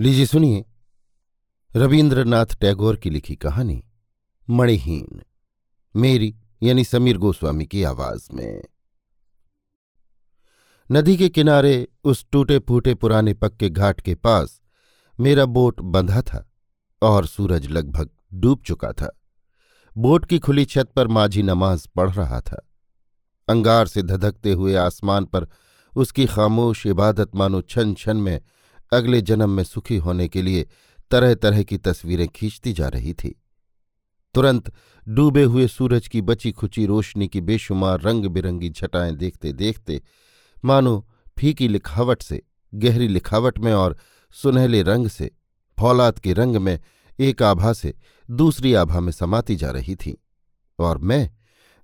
लीजिए सुनिए रविन्द्रनाथ टैगोर की लिखी कहानी, मणिहीन, मेरी यानी समीर गोस्वामी की आवाज़ में। नदी के किनारे उस टूटे फूटे पुराने पक्के घाट के पास मेरा बोट बंधा था और सूरज लगभग डूब चुका था। बोट की खुली छत पर माझी नमाज़ पढ़ रहा था। अंगार से धधकते हुए आसमान पर उसकी खामोश इबादत मानो छन छन में अगले जन्म में सुखी होने के लिए तरह तरह की तस्वीरें खींचती जा रही थी। तुरंत डूबे हुए सूरज की बची खुची रोशनी की बेशुमार रंग बिरंगी छटाएँ देखते देखते मानो फीकी लिखावट से, गहरी लिखावट में और सुनहले रंग से, फौलाद के रंग में एक आभा से दूसरी आभा में समाती जा रही थी। और मैं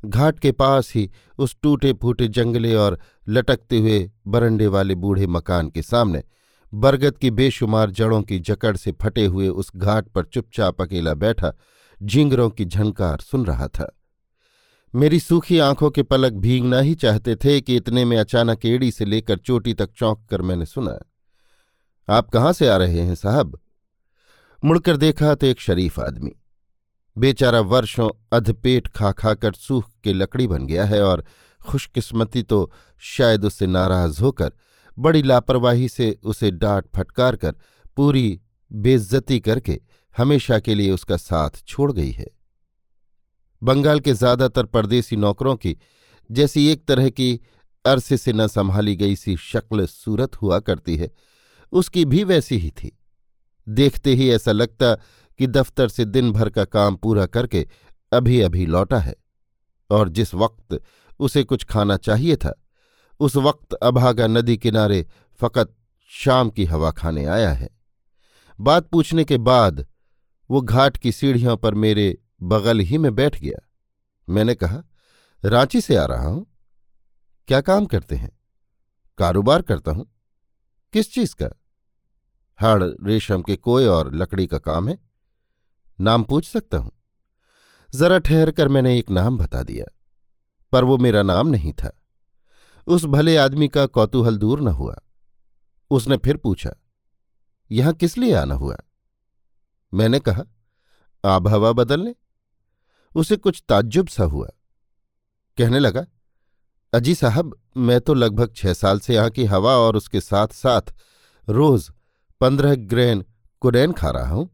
घाट के पास ही उस टूटे फूटे जंगले और लटकते हुए बरंडे वाले बूढ़े मकान के सामने बरगद की बेशुमार जड़ों की जकड़ से फटे हुए उस घाट पर चुपचाप अकेला बैठा झिंगरों की झनकार सुन रहा था। मेरी सूखी आँखों के पलक भीगना ही चाहते थे कि इतने में अचानक एड़ी से लेकर चोटी तक चौंक कर मैंने सुना। आप कहाँ से आ रहे हैं, साहब? मुड़कर देखा तो एक शरीफ आदमी। बेचारा वर्षों अधपेट खा खाकर सूख के लकड़ी बन गया है और खुशकिस्मती तो शायद उससे नाराज़ होकर बड़ी लापरवाही से उसे डांट फटकार कर पूरी बेइज्जती करके हमेशा के लिए उसका साथ छोड़ गई है। बंगाल के ज़्यादातर परदेसी नौकरों की जैसी एक तरह की अरसे से न संभाली गई सी शक्ल सूरत हुआ करती है, उसकी भी वैसी ही थी। देखते ही ऐसा लगता कि दफ्तर से दिन भर का काम पूरा करके अभी अभी लौटा है और जिस वक्त उसे कुछ खाना चाहिए था उस वक्त अभागा नदी किनारे फकत शाम की हवा खाने आया है। बात पूछने के बाद वो घाट की सीढ़ियों पर मेरे बगल ही में बैठ गया। मैंने कहा, रांची से आ रहा हूँ। क्या काम करते हैं? कारोबार करता हूँ। किस चीज़ का? हाड़, रेशम के कोय और लकड़ी का काम है। नाम पूछ सकता हूँ? जरा ठहर कर मैंने एक नाम बता दिया, पर वो मेरा नाम नहीं था। उस भले आदमी का कौतूहल दूर न हुआ। उसने फिर पूछा, यहाँ किस लिए आना हुआ? मैंने कहा आब हवा बदलने। उसे कुछ ताज्जुब सा हुआ। कहने लगा, अजी साहब, मैं तो लगभग छह साल से यहाँ की हवा और उसके साथ साथ रोज पंद्रह ग्रैन कुरैन खा रहा हूँ,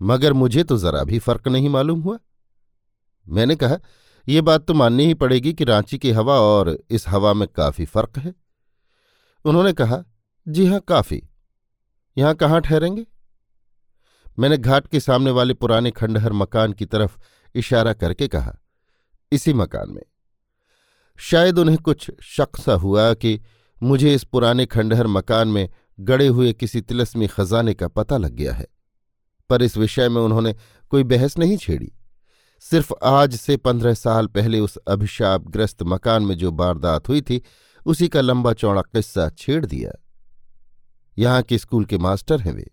मगर मुझे तो जरा भी फ़र्क नहीं मालूम हुआ। मैंने कहा ये बात तो माननी ही पड़ेगी कि रांची की हवा और इस हवा में काफ़ी फ़र्क है। उन्होंने कहा, जी हाँ काफ़ी। यहाँ कहाँ ठहरेंगे? मैंने घाट के सामने वाले पुराने खंडहर मकान की तरफ़ इशारा करके कहा, इसी मकान में। शायद उन्हें कुछ शक सा हुआ कि मुझे इस पुराने खंडहर मकान में गड़े हुए किसी तिलस्मी खजाने का पता लग गया है, पर इस विषय में उन्होंने कोई बहस नहीं छेड़ी। सिर्फ़ आज से पंद्रह साल पहले उस अभिशापग्रस्त मकान में जो वारदात हुई थी, उसी का लंबा चौड़ा किस्सा छेड़ दिया। यहाँ के स्कूल के मास्टर हैं वे।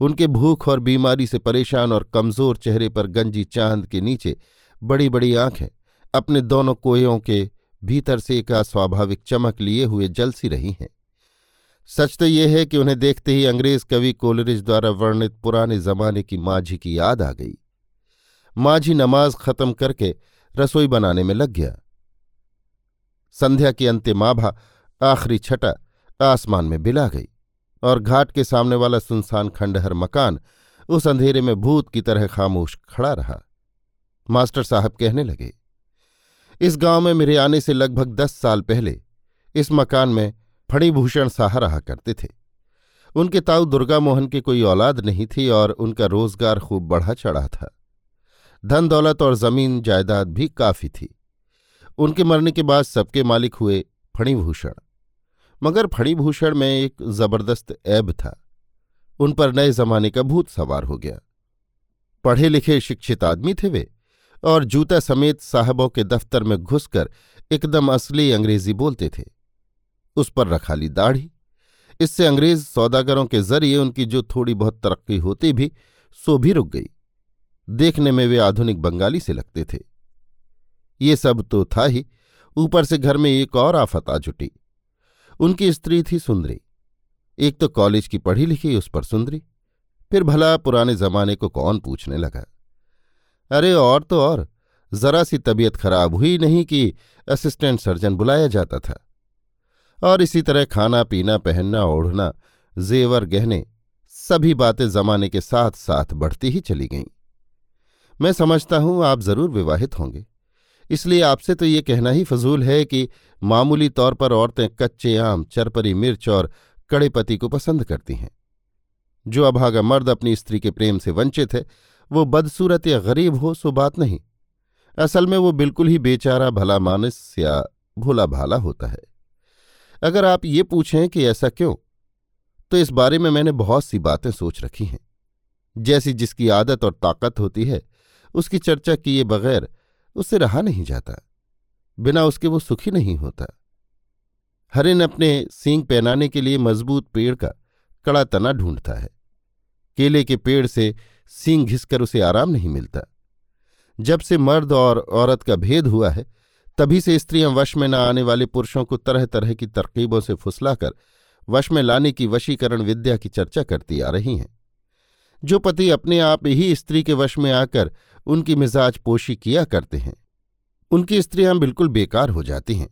उनके भूख और बीमारी से परेशान और कमज़ोर चेहरे पर गंजी चाँद के नीचे बड़ी बड़ी आँखें, अपने दोनों कोयों के भीतर से एक अस्वाभाविक चमक लिए हुए जल सी रही हैं। सच तो यह है कि उन्हें देखते ही अंग्रेज़ कवि कोलरिज द्वारा वर्णित पुराने जमाने की माझी की याद आ गई। माझी नमाज़ खत्म करके रसोई बनाने में लग गया। संध्या की अंतिम आभा आखिरी छटा आसमान में बिला गई और घाट के सामने वाला सुनसान खंडहर मकान उस अंधेरे में भूत की तरह खामोश खड़ा रहा। मास्टर साहब कहने लगे, इस गाँव में मेरे आने से लगभग दस साल पहले इस मकान में फणिभूषण साह रहा करते थे। उनके ताऊ दुर्गा मोहन की कोई औलाद नहीं थी और उनका रोज़गार खूब बढ़ा चढ़ा था। धन दौलत और ज़मीन जायदाद भी काफ़ी थी। उनके मरने के बाद सबके मालिक हुए फणिभूषण। मगर फणिभूषण में एक ज़बरदस्त ऐब था। उन पर नए जमाने का भूत सवार हो गया। पढ़े लिखे शिक्षित आदमी थे वे, और जूता समेत साहबों के दफ्तर में घुसकर एकदम असली अंग्रेज़ी बोलते थे। उस पर रखाली दाढ़ी। इससे अंग्रेज़ सौदागरों के ज़रिए उनकी जो थोड़ी बहुत तरक्की होती भी, सो भी रुक गई। देखने में वे आधुनिक बंगाली से लगते थे। ये सब तो था ही, ऊपर से घर में एक और आफत आ जुटी। उनकी स्त्री थी सुंदरी। एक तो कॉलेज की पढ़ी लिखी उस पर सुंदरी, फिर भला पुराने जमाने को कौन पूछने लगा? अरे और तो और, जरा सी तबीयत खराब हुई नहीं कि असिस्टेंट सर्जन बुलाया जाता था। और इसी तरह खाना, पीना, पहनना, ओढ़ना, जेवर, गहने, सभी बातें जमाने के साथ साथ बढ़ती ही चली गईं। मैं समझता हूँ आप ज़रूर विवाहित होंगे। इसलिए आपसे तो ये कहना ही फजूल है कि मामूली तौर पर औरतें कच्चे आम, चरपरी, मिर्च और कड़े पति को पसंद करती हैं। जो अभागा मर्द अपनी स्त्री के प्रेम से वंचित है, वो बदसूरत या गरीब हो, सो बात नहीं। असल में वो बिल्कुल ही बेचारा, भला मानस या भोला भाला होता है। अगर आप ये पूछें कि ऐसा क्यों तो इस बारे में मैंने बहुत सी बातें सोच रखी हैं। जैसी जिसकी आदत और ताकत होती है उसकी चर्चा किए बगैर उससे रहा नहीं जाता। बिना उसके वो सुखी नहीं होता। हरिन अपने सींग पहनाने के लिए मज़बूत पेड़ का कड़ा तना ढूंढता है। केले के पेड़ से सींग घिसकर उसे आराम नहीं मिलता। जब से मर्द और औरत का भेद हुआ है, तभी से स्त्रियाँ वश में न आने वाले पुरुषों को तरह तरह की तरकीबों से फुसलाकर, वश में लाने की वशीकरण विद्या की चर्चा करती आ रही हैं। जो पति अपने आप ही स्त्री के वश में आकर उनकी मिजाज पोशी किया करते हैं। उनकी स्त्रियाँ बिल्कुल बेकार हो जाती हैं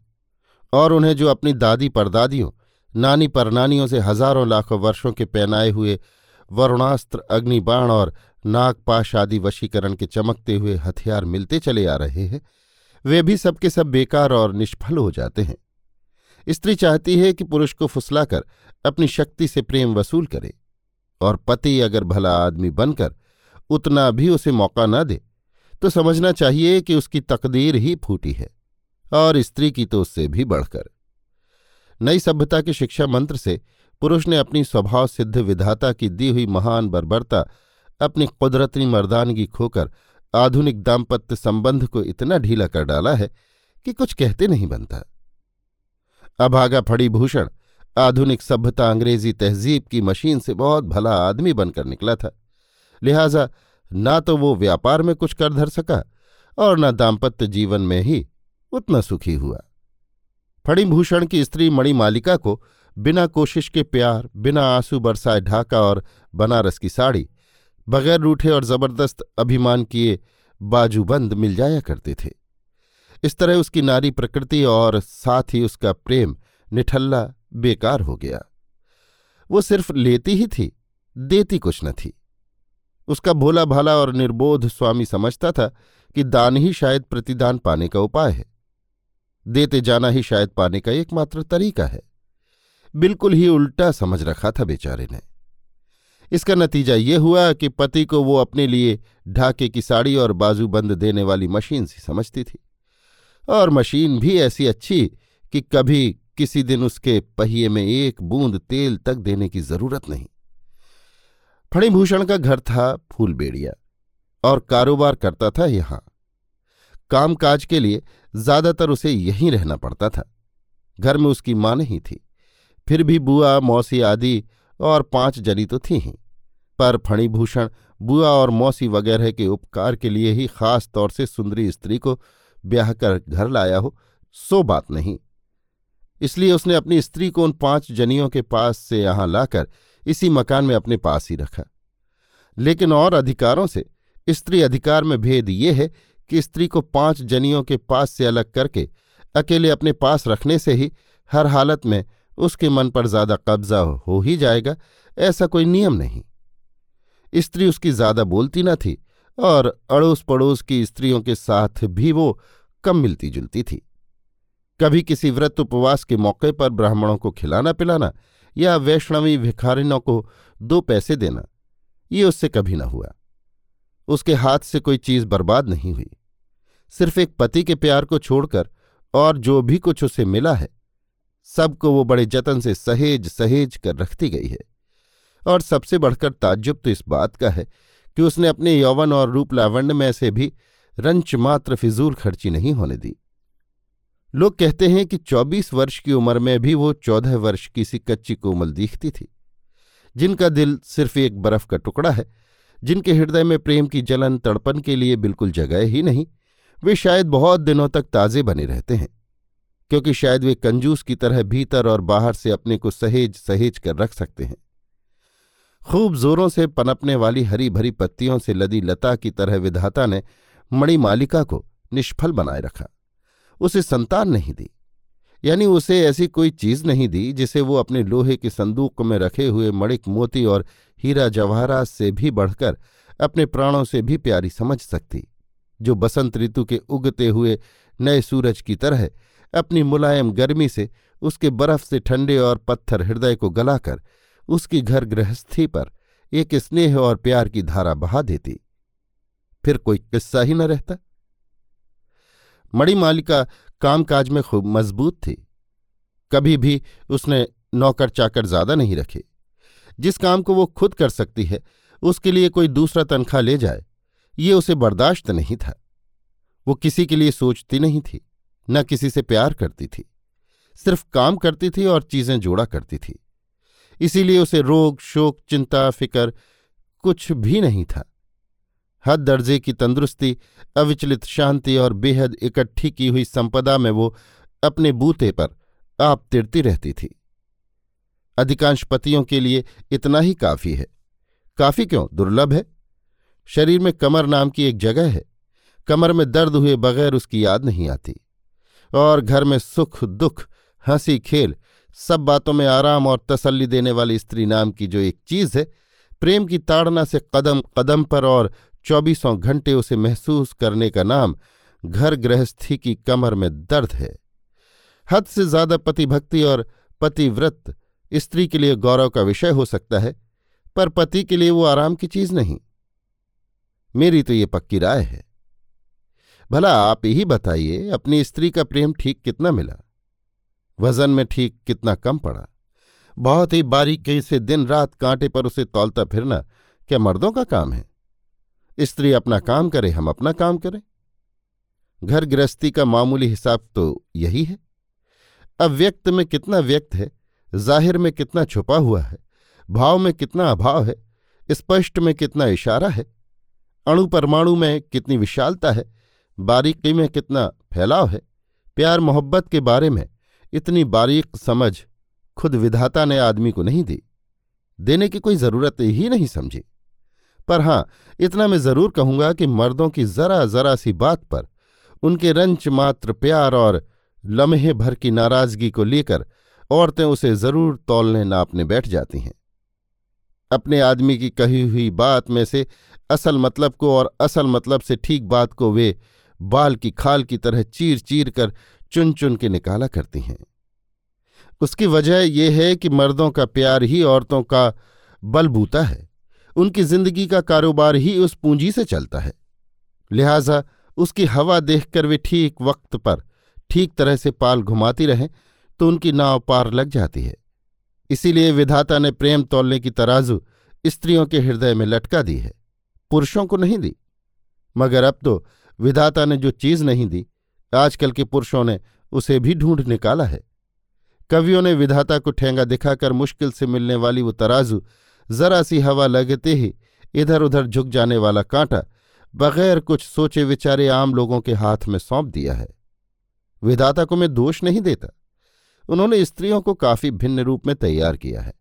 और उन्हें जो अपनी दादी परदादियों, नानी परनानियों से हज़ारों लाखों वर्षों के पहनाए हुए वरुणास्त्र, अग्निबाण और नागपाश आदि वशीकरण के चमकते हुए हथियार मिलते चले आ रहे हैं, वे भी सबके सब बेकार और निष्फल हो जाते हैं। स्त्री चाहती है कि पुरुष को फुसलाकर अपनी शक्ति से प्रेम वसूल करे। और पति अगर भला आदमी बनकर उतना भी उसे मौका न दे तो समझना चाहिए कि उसकी तकदीर ही फूटी है और स्त्री की तो उससे भी बढ़कर। नई सभ्यता के शिक्षा मंत्र से पुरुष ने अपनी स्वभाव सिद्ध विधाता की दी हुई महान बर्बरता, अपनी कुदरती मर्दानगी खोकर आधुनिक दाम्पत्य संबंध को इतना ढीला कर डाला है कि कुछ कहते नहीं बनता। अभागा फड़ीभूषण आधुनिक सभ्यता अंग्रेज़ी तहजीब की मशीन से बहुत भला आदमी बनकर निकला था। लिहाजा, ना तो वो व्यापार में कुछ कर धर सका और न दाम्पत्य जीवन में ही उतना सुखी हुआ। फणिभूषण की स्त्री मणिमालिका को बिना कोशिश के प्यार, बिना आँसू बरसाए ढाका और बनारस की साड़ी, बगैर रूठे और ज़बरदस्त अभिमान किए बाजूबंद मिल जाया करते थे। इस तरह उसकी नारी प्रकृति और साथ ही उसका प्रेम निठल्ला बेकार हो गया। वो सिर्फ़ लेती ही थी, देती कुछ न थी। उसका भोला भाला और निर्बोध स्वामी समझता था कि दान ही शायद प्रतिदान पाने का उपाय है। देते जाना ही शायद पाने का एकमात्र तरीका है। बिल्कुल ही उल्टा समझ रखा था बेचारे ने। इसका नतीजा ये हुआ कि पति को वो अपने लिए ढाके की साड़ी और बाजूबंद देने वाली मशीन सी समझती थी। और मशीन भी ऐसी अच्छी कि कभी किसी दिन उसके पहिए में एक बूंद तेल तक देने की ज़रूरत नहीं। फणिभूषण का घर था फूलबेड़िया, और कारोबार करता था यहाँ। कामकाज के लिए ज़्यादातर उसे यहीं रहना पड़ता था। घर में उसकी माँ नहीं थी। फिर भी बुआ, मौसी आदि और पाँच जनी तो थी ही। पर फणिभूषण, बुआ और मौसी वगैरह के उपकार के लिए ही खास तौर से सुंदरी स्त्री को ब्याह कर घर लाया हो, सो बात नहीं। इसलिए उसने अपनी स्त्री को उन पाँच जनियों के पास से यहाँ लाकर इसी मकान में अपने पास ही रखा। लेकिन और अधिकारों से स्त्री अधिकार में भेद ये है कि स्त्री को पाँच जनियों के पास से अलग करके अकेले अपने पास रखने से ही हर हालत में उसके मन पर ज़्यादा कब्जा हो ही जाएगा, ऐसा कोई नियम नहीं। स्त्री उसकी ज़्यादा बोलती न थी और अड़ोस पड़ोस की स्त्रियों के साथ भी वो कम मिलती जुलती थी। कभी किसी व्रत उपवास के मौके पर ब्राह्मणों को खिलाना पिलाना या वैष्णवी भिखारिनों को दो पैसे देना, ये उससे कभी न हुआ। उसके हाथ से कोई चीज़ बर्बाद नहीं हुई। सिर्फ़ एक पति के प्यार को छोड़कर और जो भी कुछ उसे मिला है, सबको वो बड़े जतन से सहेज सहेज कर रखती गई है। और सबसे बढ़कर ताज्जुब तो इस बात का है कि उसने अपने यौवन और रूप लावण्य में से भी रंच मात्र फिजूल खर्ची नहीं होने दी। लोग कहते हैं कि चौबीस वर्ष की उम्र में भी वो चौदह वर्ष की सी कच्ची कोमल दिखती थी। जिनका दिल सिर्फ़ एक बर्फ़ का टुकड़ा है, जिनके हृदय में प्रेम की जलन तड़पन के लिए बिल्कुल जगह ही नहीं, वे शायद बहुत दिनों तक ताजे बने रहते हैं, क्योंकि शायद वे कंजूस की तरह भीतर और बाहर से अपने को सहेज सहेज कर रख सकते हैं। खूब जोरों से पनपने वाली हरी भरी पत्तियों से लदी लता की तरह विधाता ने मणिमालिका को निष्फल बनाए रखा। उसे संतान नहीं दी। यानी उसे ऐसी कोई चीज़ नहीं दी जिसे वो अपने लोहे के संदूक में रखे हुए मणिक मोती और हीरा जवाहरात से भी बढ़कर अपने प्राणों से भी प्यारी समझ सकती, जो बसंत ऋतु के उगते हुए नए सूरज की तरह अपनी मुलायम गर्मी से उसके बर्फ़ से ठंडे और पत्थर हृदय को गलाकर उसकी घर गृहस्थी पर एक स्नेह और प्यार की धारा बहा देती। फिर कोई किस्सा ही न रहता। मणिमालिका कामकाज में खूब मज़बूत थी। कभी भी उसने नौकर चाकर ज़्यादा नहीं रखे। जिस काम को वो खुद कर सकती है, उसके लिए कोई दूसरा तनख्वाह ले जाए, ये उसे बर्दाश्त नहीं था। वो किसी के लिए सोचती नहीं थी, न किसी से प्यार करती थी। सिर्फ़ काम करती थी और चीज़ें जोड़ा करती थी। इसीलिए उसे रोग, शोक, चिंता, फिकर कुछ भी नहीं था। हद दर्जे की तंदुरुस्ती, अविचलित शांति और बेहद इकट्ठी की हुई संपदा में वो अपने बूते पर आप तिरती रहती थी। अधिकांश पतियों के लिए इतना ही काफ़ी है। काफ़ी क्यों? दुर्लभ है। शरीर में कमर नाम की एक जगह है। कमर में दर्द हुए बगैर उसकी याद नहीं आती। और घर में सुख, दुख, हँसी, खेल, सब बातों में आराम और तसल्ली देने वाली स्त्री नाम की जो एक चीज़ है, प्रेम की ताड़ना से कदम कदम पर और चौबीसों घंटे उसे महसूस करने का नाम घर गृहस्थी की कमर में दर्द है। हद से ज़्यादा पतिभक्ति और पतिव्रत स्त्री के लिए गौरव का विषय हो सकता है, पर पति के लिए वो आराम की चीज़ नहीं। मेरी तो ये पक्की राय है। भला आप ही बताइए, अपनी स्त्री का प्रेम ठीक कितना मिला? वज़न में ठीक कितना कम पड़ा? बहुत ही बारीकी से दिन रात कांटे पर उसे तौलता फिरना क्या मर्दों का काम है? स्त्री अपना काम करे, हम अपना काम करें। घर गृहस्थी का मामूली हिसाब तो यही है। अव्यक्त में कितना व्यक्त है, ज़ाहिर में कितना छुपा हुआ है, भाव में कितना अभाव है, स्पष्ट में कितना इशारा है, अणु परमाणु में कितनी विशालता है, बारीकी में कितना फैलाव है, प्यार मोहब्बत के बारे में इतनी बारीक समझ खुद विधाता ने आदमी को नहीं दी। देने की कोई ज़रूरत ही नहीं समझी। पर हाँ, इतना मैं ज़रूर कहूँगा कि मर्दों की जरा जरा सी बात पर, उनके रंच मात्र प्यार और लम्हे भर की नाराज़गी को लेकर औरतें उसे ज़रूर तौलने नापने बैठ जाती हैं। अपने आदमी की कही हुई बात में से असल मतलब को और असल मतलब से ठीक बात को वे बाल की खाल की तरह चीर चीर कर चुन चुन के निकाला करती हैं। उसकी वजह यह है कि मर्दों का प्यार ही औरतों का बलबूता है। उनकी ज़िंदगी का कारोबार ही उस पूंजी से चलता है। लिहाजा उसकी हवा देखकर वे ठीक वक्त पर ठीक तरह से पाल घुमाती रहें तो उनकी नाव पार लग जाती है। इसीलिए विधाता ने प्रेम तोलने की तराजू स्त्रियों के हृदय में लटका दी है। पुरुषों को नहीं दी। मगर अब तो विधाता ने जो चीज़ नहीं दी, आजकल के पुरुषों ने उसे भी ढूंढ निकाला है। कवियों ने विधाता को ठेंगा दिखाकर मुश्किल से मिलने वाली वो तराजू जरा सी हवा लगते ही इधर उधर झुक जाने वाला कांटा बगैर कुछ सोचे विचारे आम लोगों के हाथ में सौंप दिया है। विधाता को मैं दोष नहीं देता। उन्होंने स्त्रियों को काफ़ी भिन्न रूप में तैयार किया है।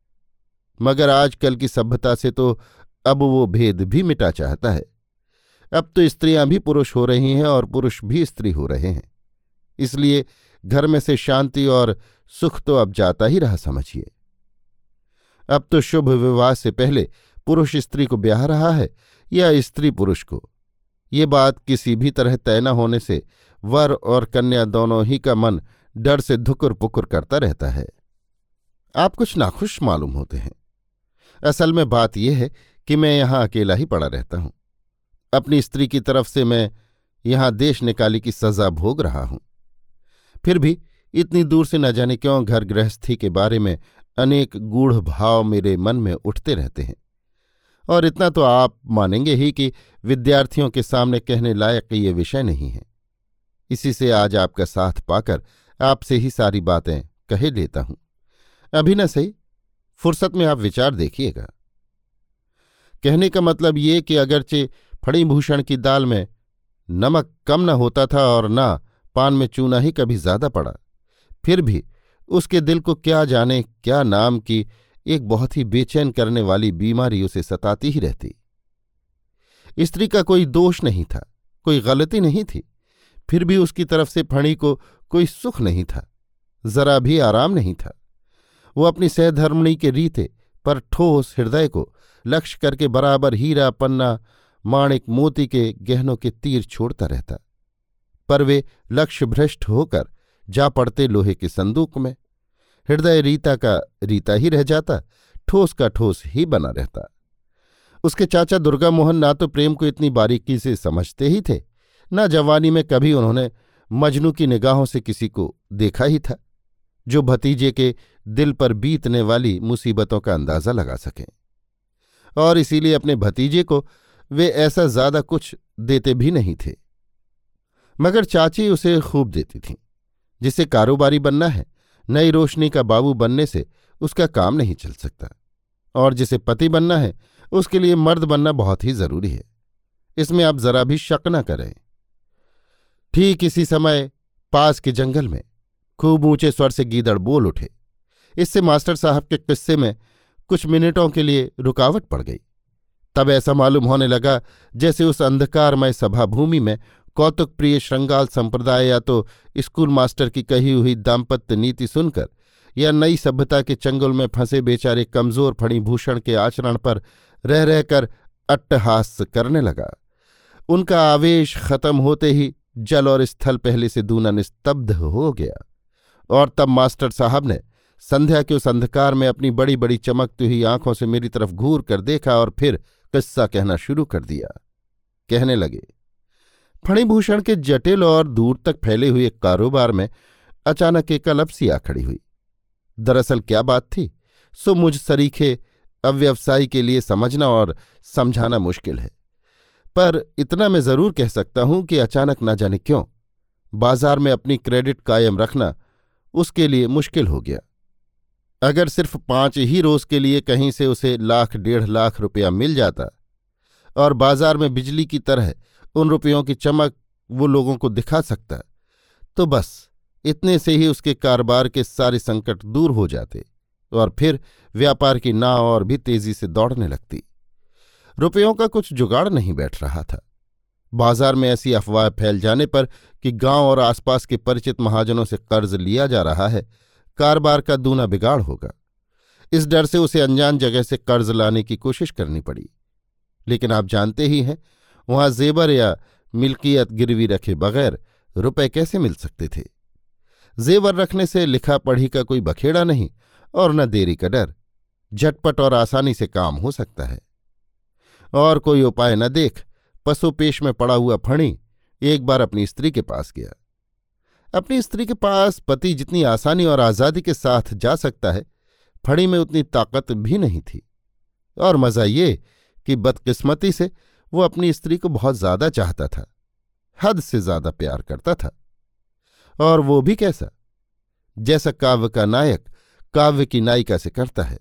मगर आजकल की सभ्यता से तो अब वो भेद भी मिटा चाहता है। अब तो स्त्रियाँ भी पुरुष हो रही हैं और पुरुष भी स्त्री हो रहे हैं। इसलिए घर में से शांति और सुख तो अब जाता ही रहा, समझिए। अब तो शुभ विवाह से पहले पुरुष स्त्री को ब्याह रहा है या स्त्री पुरुष को? ये बात किसी भी तरह तय न होने से वर और कन्या दोनों ही का मन डर से धुकुर पुकुर करता रहता है। आप कुछ नाखुश मालूम होते हैं। असल में बात यह है कि मैं यहाँ अकेला ही पड़ा रहता हूँ। अपनी स्त्री की तरफ़ से मैं यहाँ देश निकाली की सजा भोग रहा हूँ। फिर भी इतनी दूर से न जाने क्यों घर गृहस्थी के बारे में अनेक गूढ़ भाव मेरे मन में उठते रहते हैं। और इतना तो आप मानेंगे ही कि विद्यार्थियों के सामने कहने लायक ये विषय नहीं है। इसी से आज आपका साथ पाकर आपसे ही सारी बातें कहे लेता हूँ। अभी न सही, फुर्सत में आप विचार देखिएगा। कहने का मतलब ये कि अगरचे फणीभूषण की दाल में नमक कम न होता था और न पान में चूना ही कभी ज़्यादा पड़ा, फिर भी उसके दिल को क्या जाने क्या नाम की एक बहुत ही बेचैन करने वाली बीमारी उसे सताती ही रहती। स्त्री का कोई दोष नहीं था, कोई गलती नहीं थी, फिर भी उसकी तरफ़ से फणी को कोई सुख नहीं था, जरा भी आराम नहीं था। वो अपनी सहधर्मणी के रीते पर ठोस हृदय को लक्ष्य करके बराबर हीरा पन्ना, माणिक मोती के गहनों के तीर छोड़ता रहता, पर वे लक्ष्य भ्रष्ट होकर जा पड़ते लोहे के संदूक में। हृदय रीता का रीता ही रह जाता, ठोस का ठोस ही बना रहता। उसके चाचा दुर्गा मोहन ना तो प्रेम को इतनी बारीकी से समझते ही थे, न जवानी में कभी उन्होंने मजनू की निगाहों से किसी को देखा ही था, जो भतीजे के दिल पर बीतने वाली मुसीबतों का अंदाज़ा लगा सकें। और इसीलिए अपने भतीजे को वे ऐसा ज़्यादा कुछ देते भी नहीं थे। मगर चाची उसे खूब देती थीं। जिसे कारोबारी बनना है, नई रोशनी का बाबू बनने से उसका काम नहीं चल सकता। और जिसे पति बनना है, उसके लिए मर्द बनना बहुत ही ज़रूरी है। इसमें आप जरा भी शक न करें। ठीक इसी समय पास के जंगल में खूब ऊँचे स्वर से गीदड़ बोल उठे। इससे मास्टर साहब के किस्से में कुछ मिनटों के लिए रुकावट पड़ गई। तब ऐसा मालूम होने लगा जैसे उस अंधकारमय सभा भूमि में कौतुक प्रिय श्रृंगाल संप्रदाय या तो स्कूल मास्टर की कही हुई दाम्पत्य नीति सुनकर या नई सभ्यता के चंगुल में फंसे बेचारे कमज़ोर फणिभूषण के आचरण पर रह रहकर अट्टहास करने लगा। उनका आवेश खत्म होते ही जल और स्थल पहले से दूना निस्तब्ध हो गया और तब मास्टर साहब ने संध्या के उस अंधकार में अपनी बड़ी बड़ी चमकती हुई आँखों से मेरी तरफ़ घूर कर देखा और फिर किस्सा कहना शुरू कर दिया। कहने लगे फणिभूषण के जटिल और दूर तक फैले हुए कारोबार में अचानक एक अलपसी आ खड़ी हुई। दरअसल क्या बात थी? सो मुझ सरीखे अव्यवसायी के लिए समझना और समझाना मुश्किल है। पर इतना मैं ज़रूर कह सकता हूँ कि अचानक न जाने क्यों। बाज़ार में अपनी क्रेडिट कायम रखना उसके लिए मुश्किल हो गया। अगर सिर्फ़ पाँच ही रोज के लिए कहीं से उसे लाख डेढ़ लाख रुपया मिल जाता और बाज़ार में बिजली की तरह उन रुपयों की चमक वो लोगों को दिखा सकता तो बस, इतने से ही उसके कारोबार के सारे संकट दूर हो जाते और फिर व्यापार की नाव और भी तेज़ी से दौड़ने लगती। रुपयों का कुछ जुगाड़ नहीं बैठ रहा था। बाज़ार में ऐसी अफवाह फैल जाने पर कि गाँव और आसपास के परिचित महाजनों से कर्ज लिया जा रहा है, कारोबार का दूना बिगाड़ होगा। इस डर से उसे अनजान जगह से कर्ज लाने की कोशिश करनी पड़ी। लेकिन आप जानते ही हैं वहाँ जेबर या मिल्कियत गिरवी रखे बगैर रुपए कैसे मिल सकते थे? जेवर रखने से लिखा पढ़ी का कोई बखेड़ा नहीं और न देरी का डर। झटपट और आसानी से काम हो सकता है। और कोई उपाय न देख पशुपेश में पड़ा हुआ फणी एक बार अपनी स्त्री के पास गया। अपनी स्त्री के पास पति जितनी आसानी और आज़ादी के साथ जा सकता है, फणी में उतनी ताकत भी नहीं थी। और मज़ा ये कि बदकिस्मती से वो अपनी स्त्री को बहुत ज़्यादा चाहता था, हद से ज़्यादा प्यार करता था। और वो भी कैसा, जैसा काव्य का नायक काव्य की नायिका से करता है,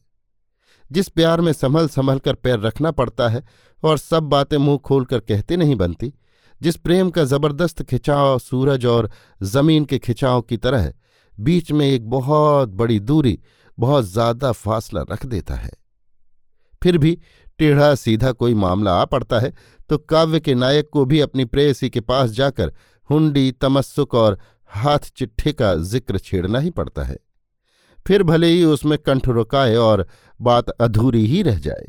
जिस प्यार में संभल संभल कर पैर रखना पड़ता है और सब बातें मुँह खोलकर कहते नहीं बनती, जिस प्रेम का ज़बरदस्त खिंचाव सूरज और ज़मीन के खिंचाव की तरह बीच में एक बहुत बड़ी दूरी, बहुत ज़्यादा फासला रख देता है। फिर भी टेढ़ा सीधा कोई मामला आ पड़ता है तो काव्य के नायक को भी अपनी प्रेयसी के पास जाकर हुंडी, तमस्सुक और हाथ चिट्ठे का ज़िक्र छेड़ना ही पड़ता है। फिर भले ही उसमें कंठ रुकाए और बात अधूरी ही रह जाए।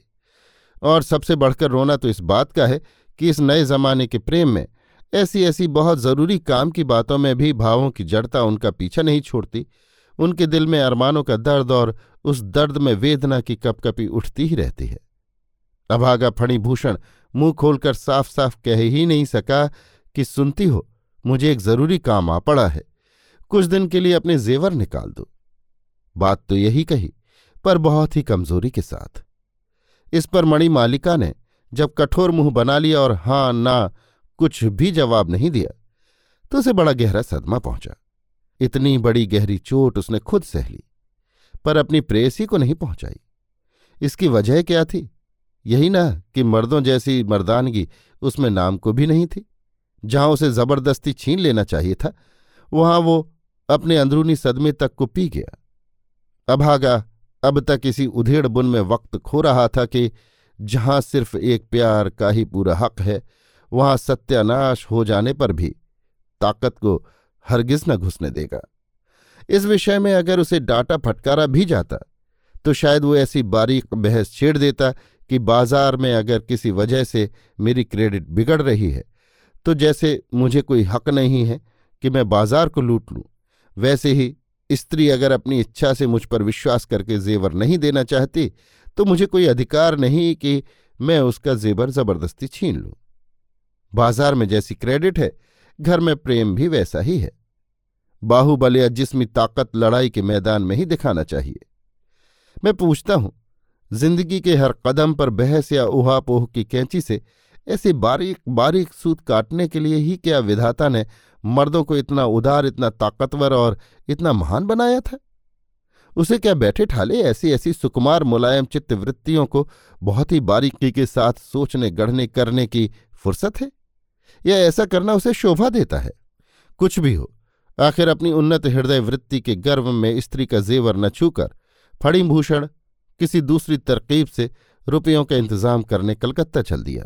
और सबसे बढ़कर रोना तो इस बात का है कि इस नए जमाने के प्रेम में ऐसी ऐसी बहुत ज़रूरी काम की बातों में भी भावों की जड़ता उनका पीछा नहीं छोड़ती। उनके दिल में अरमानों का दर्द और उस दर्द में वेदना की कपकपी उठती ही रहती है। अभागा फणिभूषण मुँह खोलकर साफ़ साफ़ कह ही नहीं सका कि, सुनती हो, मुझे एक ज़रूरी काम आ पड़ा है। कुछ दिन के लिए अपने जेवर निकाल दो। बात तो यही कही, पर बहुत ही कमज़ोरी के साथ। इस पर मणि मालिका ने जब कठोर मुँह बना लिया और हाँ, ना, कुछ भी जवाब नहीं दिया तो उसे बड़ा गहरा सदमा पहुँचा। इतनी बड़ी गहरी चोट उसने खुद सह ली, पर अपनी प्रेयसी को नहीं पहुंचाई। इसकी वजह क्या थी? यही ना कि मर्दों जैसी मर्दानगी उसमें नाम को भी नहीं थी। जहाँ उसे ज़बरदस्ती छीन लेना चाहिए था, वहाँ वो अपने अंदरूनी सदमे तक को पी गया। अभागा अब तक इसी उधेड़ बुन में वक्त खो रहा था कि जहाँ सिर्फ़ एक प्यार का ही पूरा हक है, वहाँ सत्यानाश हो जाने पर भी ताकत को हरगिज न घुसने देगा। इस विषय में अगर उसे डाटा फटकारा भी जाता तो शायद वो ऐसी बारीक बहस छेड़ देता कि बाज़ार में अगर किसी वजह से मेरी क्रेडिट बिगड़ रही है तो जैसे मुझे कोई हक नहीं है कि मैं बाज़ार को लूट लूँ, वैसे ही स्त्री अगर अपनी इच्छा से मुझ पर विश्वास करके जेवर नहीं देना चाहती तो मुझे कोई अधिकार नहीं कि मैं उसका जेवर ज़बरदस्ती छीन लूँ। बाज़ार में जैसी क्रेडिट है, घर में प्रेम भी वैसा ही है। बाहुबल या जिसमी ताकत लड़ाई के मैदान में ही दिखाना चाहिए। मैं पूछता हूँ ज़िंदगी के हर कदम पर बहस या उहापोह की कैंची से ऐसे बारीक बारीक सूत काटने के लिए ही क्या विधाता ने मर्दों को इतना उदार, इतना ताकतवर और इतना महान बनाया था? उसे क्या बैठे ठाले ऐसी ऐसी सुकुमार मुलायम चित्त वृत्तियों को बहुत ही बारीकी के साथ सोचने, गढ़ने, करने की फुर्सत है? या ऐसा करना उसे शोभा देता है? कुछ भी हो, आखिर अपनी उन्नत हृदय वृत्ति के गर्व में स्त्री का जेवर न छूकर फड़ीभूषण किसी दूसरी तरकीब से रुपयों का इंतज़ाम करने कलकत्ता चल दिया।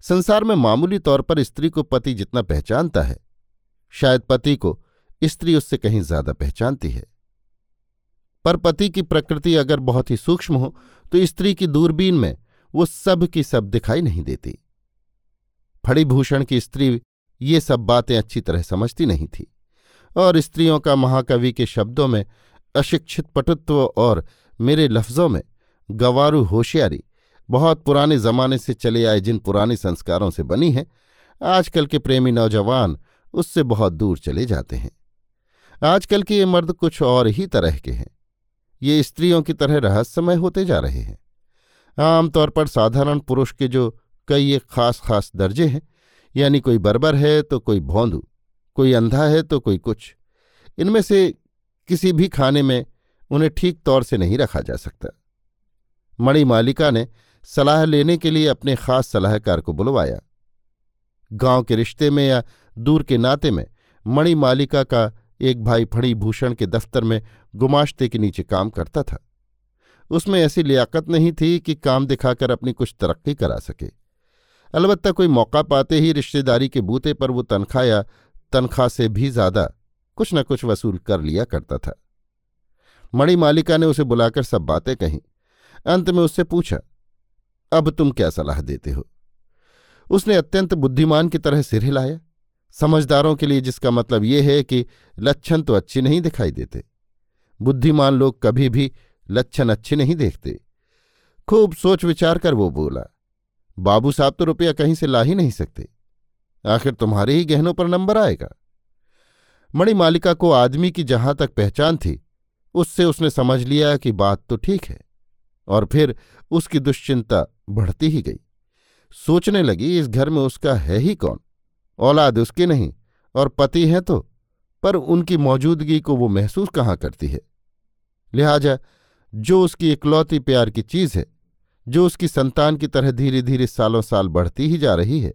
संसार में मामूली तौर पर स्त्री को पति जितना पहचानता है, शायद पति को स्त्री उससे कहीं ज़्यादा पहचानती है। पर पति की प्रकृति अगर बहुत ही सूक्ष्म हो तो स्त्री की दूरबीन में वो सब की सब दिखाई नहीं देती। फड़ीभूषण की स्त्री ये सब बातें अच्छी तरह समझती नहीं थी, और स्त्रियों का महाकवि के शब्दों में अशिक्षित पटुत्व और मेरे लफ्जों में गवारू होशियारी बहुत पुराने जमाने से चले आए जिन पुराने संस्कारों से बनी है, आजकल के प्रेमी नौजवान उससे बहुत दूर चले जाते हैं। आजकल के ये मर्द कुछ और ही तरह के हैं। ये स्त्रियों की तरह रहस्यमय होते जा रहे हैं। आमतौर पर साधारण पुरुष के जो कई एक खास खास दर्जे हैं, यानी कोई बर्बर है तो कोई भौंदू, कोई अंधा है तो कोई कुछ। इनमें से किसी भी खाने में उन्हें ठीक तौर से नहीं रखा जा सकता। मणिमालिका ने सलाह लेने के लिए अपने खास सलाहकार को बुलवाया। गाँव के रिश्ते में या दूर के नाते में मणिमालिका का एक भाई फणीभूषण के दफ्तर में गुमाश्ते के नीचे काम करता था। उसमें ऐसी लियाकत नहीं थी कि काम दिखाकर अपनी कुछ तरक्की करा सके। अलबत्ता कोई मौका पाते ही रिश्तेदारी के बूते पर वो तनख्वाह या तनख्वाह से भी ज़्यादा कुछ न कुछ वसूल कर लिया करता था। मणिमालिका ने उसे बुलाकर सब बातें कहीं। अंत में उससे पूछा, अब तुम क्या सलाह देते हो? उसने अत्यंत बुद्धिमान की तरह सिर हिलाया। समझदारों के लिए जिसका मतलब ये है कि लक्षण तो अच्छे नहीं दिखाई देते। बुद्धिमान लोग कभी भी लक्षण अच्छे नहीं देखते। खूब सोच विचार कर वो बोला, बाबू साहब तो रुपया कहीं से ला ही नहीं सकते। आखिर तुम्हारे ही गहनों पर नंबर आएगा? मणिमालिका को आदमी की जहाँ तक पहचान थी उससे उसने समझ लिया कि बात तो ठीक है, और फिर उसकी दुश्चिंता बढ़ती ही गई। सोचने लगी, इस घर में उसका है ही कौन? औलाद उसके नहीं, और पति हैं तो पर उनकी मौजूदगी को वो महसूस कहाँ करती है? लिहाजा, जो उसकी इकलौती प्यार की चीज़ है, जो उसकी संतान की तरह धीरे धीरे सालों साल बढ़ती ही जा रही है,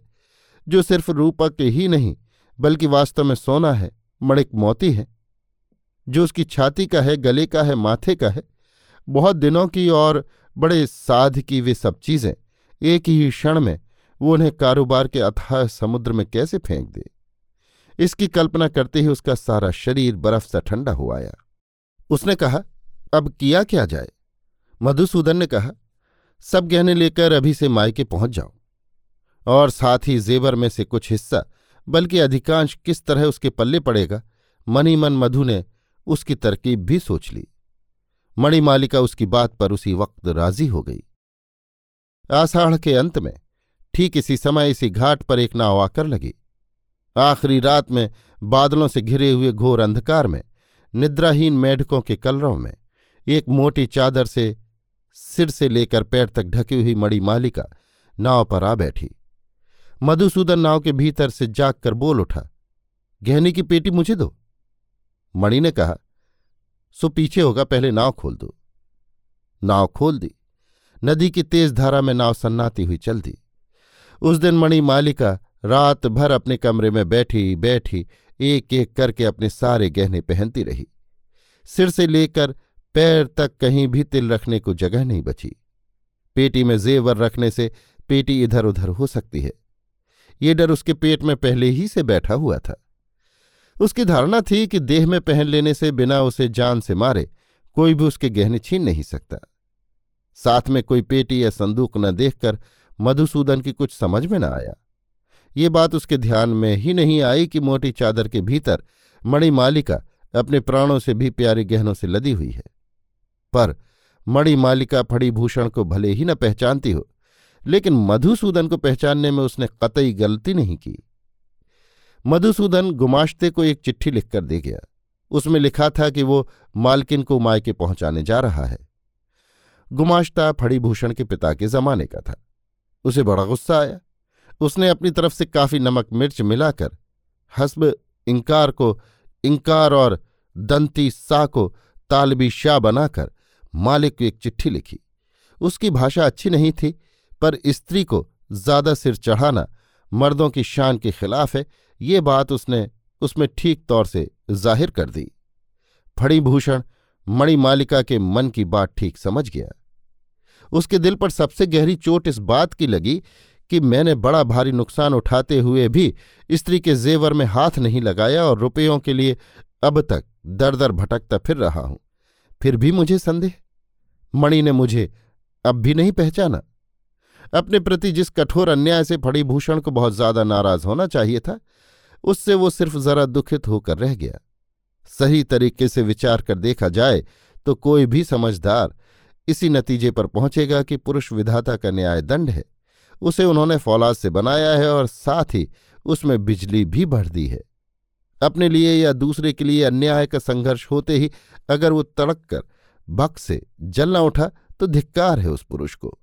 जो सिर्फ़ रूपक ही नहीं, बल्कि वास्तव में सोना है, मणिक मोती है जो उसकी छाती का है, गले का है, माथे का है, बहुत दिनों की और बड़े साध की वे सब चीज़ें, एक ही क्षण में वो उन्हें कारोबार के अथाह समुद्र में कैसे फेंक दे। इसकी कल्पना करते ही उसका सारा शरीर बर्फ़ सा ठंडा हो आया। उसने कहा, अब किया क्या जाए? मधुसूदन ने कहा, सब गहने लेकर अभी से मायके पहुँच जाओ। और साथ ही जेवर में से कुछ हिस्सा, बल्कि अधिकांश किस तरह उसके पल्ले पड़ेगा मनी मन मधु ने उसकी तरकीब भी सोच ली। मणिमालिका उसकी बात पर उसी वक्त राज़ी हो गई। आषाढ़ के अंत में ठीक इसी समय इसी घाट पर एक नाव आकर लगी। आखिरी रात में बादलों से घिरे हुए घोर अंधकार में, निद्राहीन मेढकों के कलरों में, एक मोटी चादर से सिर से लेकर पैर तक ढकी हुई मड़ी मालिका नाव पर आ बैठी। मधुसूदन नाव के भीतर से जाग कर बोल उठा, गहने की पेटी मुझे दो। मणि ने कहा, सो पीछे होगा, पहले नाव खोल दो। नाव खोल दी। नदी की तेज धारा में नाव सन्नाती हुई चल दी। उस दिन मणि मालिका रात भर अपने कमरे में बैठी बैठी एक एक करके अपने सारे गहने पहनती रही। सिर से लेकर पैर तक कहीं भी तिल रखने को जगह नहीं बची। पेटी में जेवर रखने से पेटी इधर उधर हो सकती है। ये डर उसके पेट में पहले ही से बैठा हुआ था। उसकी धारणा थी कि देह में पहन लेने से बिना उसे जान से मारे, कोई भी उसके गहने छीन नहीं सकता। साथ में कोई पेटी या संदूक न देखकर मधुसूदन की कुछ समझ में न आया। ये बात उसके ध्यान में ही नहीं आई कि मोटी चादर के भीतर मणिमालिका अपने प्राणों से भी प्यारे गहनों से लदी हुई है। पर मणिमालिका फड़ीभूषण को भले ही न पहचानती हो, लेकिन मधुसूदन को पहचानने में उसने कतई गलती नहीं की। मधुसूदन गुमाश्ते को एक चिट्ठी लिखकर दे गया। उसमें लिखा था कि वो मालकिन को मायके पहुँचाने जा रहा है। गुमाश्ता फड़ीभूषण के पिता के जमाने का था। उसे बड़ा गुस्सा आया। उसने अपनी तरफ़ से काफ़ी नमक मिर्च मिलाकर हसब इंकार को, इंकार और दंती सा को तालबी शाह बनाकर मालिक को एक चिट्ठी लिखी। उसकी भाषा अच्छी नहीं थी, पर स्त्री को ज़्यादा सिर चढ़ाना मर्दों की शान के खिलाफ है ये बात उसने उसमें ठीक तौर से ज़ाहिर कर दी। फणिभूषण मणिमालिका के मन की बात ठीक समझ गया। उसके दिल पर सबसे गहरी चोट इस बात की लगी कि मैंने बड़ा भारी नुकसान उठाते हुए भी स्त्री के जेवर में हाथ नहीं लगाया और रुपयों के लिए अब तक दर दर भटकता फिर रहा हूँ। फिर भी मुझे संदेह? मणि ने मुझे अब भी नहीं पहचाना। अपने प्रति जिस कठोर अन्याय से फड़ीभूषण को बहुत ज़्यादा नाराज़ होना चाहिए था उससे वो सिर्फ़ जरा दुखित होकर रह गया। सही तरीके से विचार कर देखा जाए तो कोई भी समझदार इसी नतीजे पर पहुंचेगा कि पुरुष विधाता का न्याय दंड है। उसे उन्होंने फौलाद से बनाया है और साथ ही उसमें बिजली भी बढ़ दी है। अपने लिए या दूसरे के लिए अन्याय का संघर्ष होते ही अगर वो तड़क कर बक से जलना उठा तो धिक्कार है उस पुरुष को।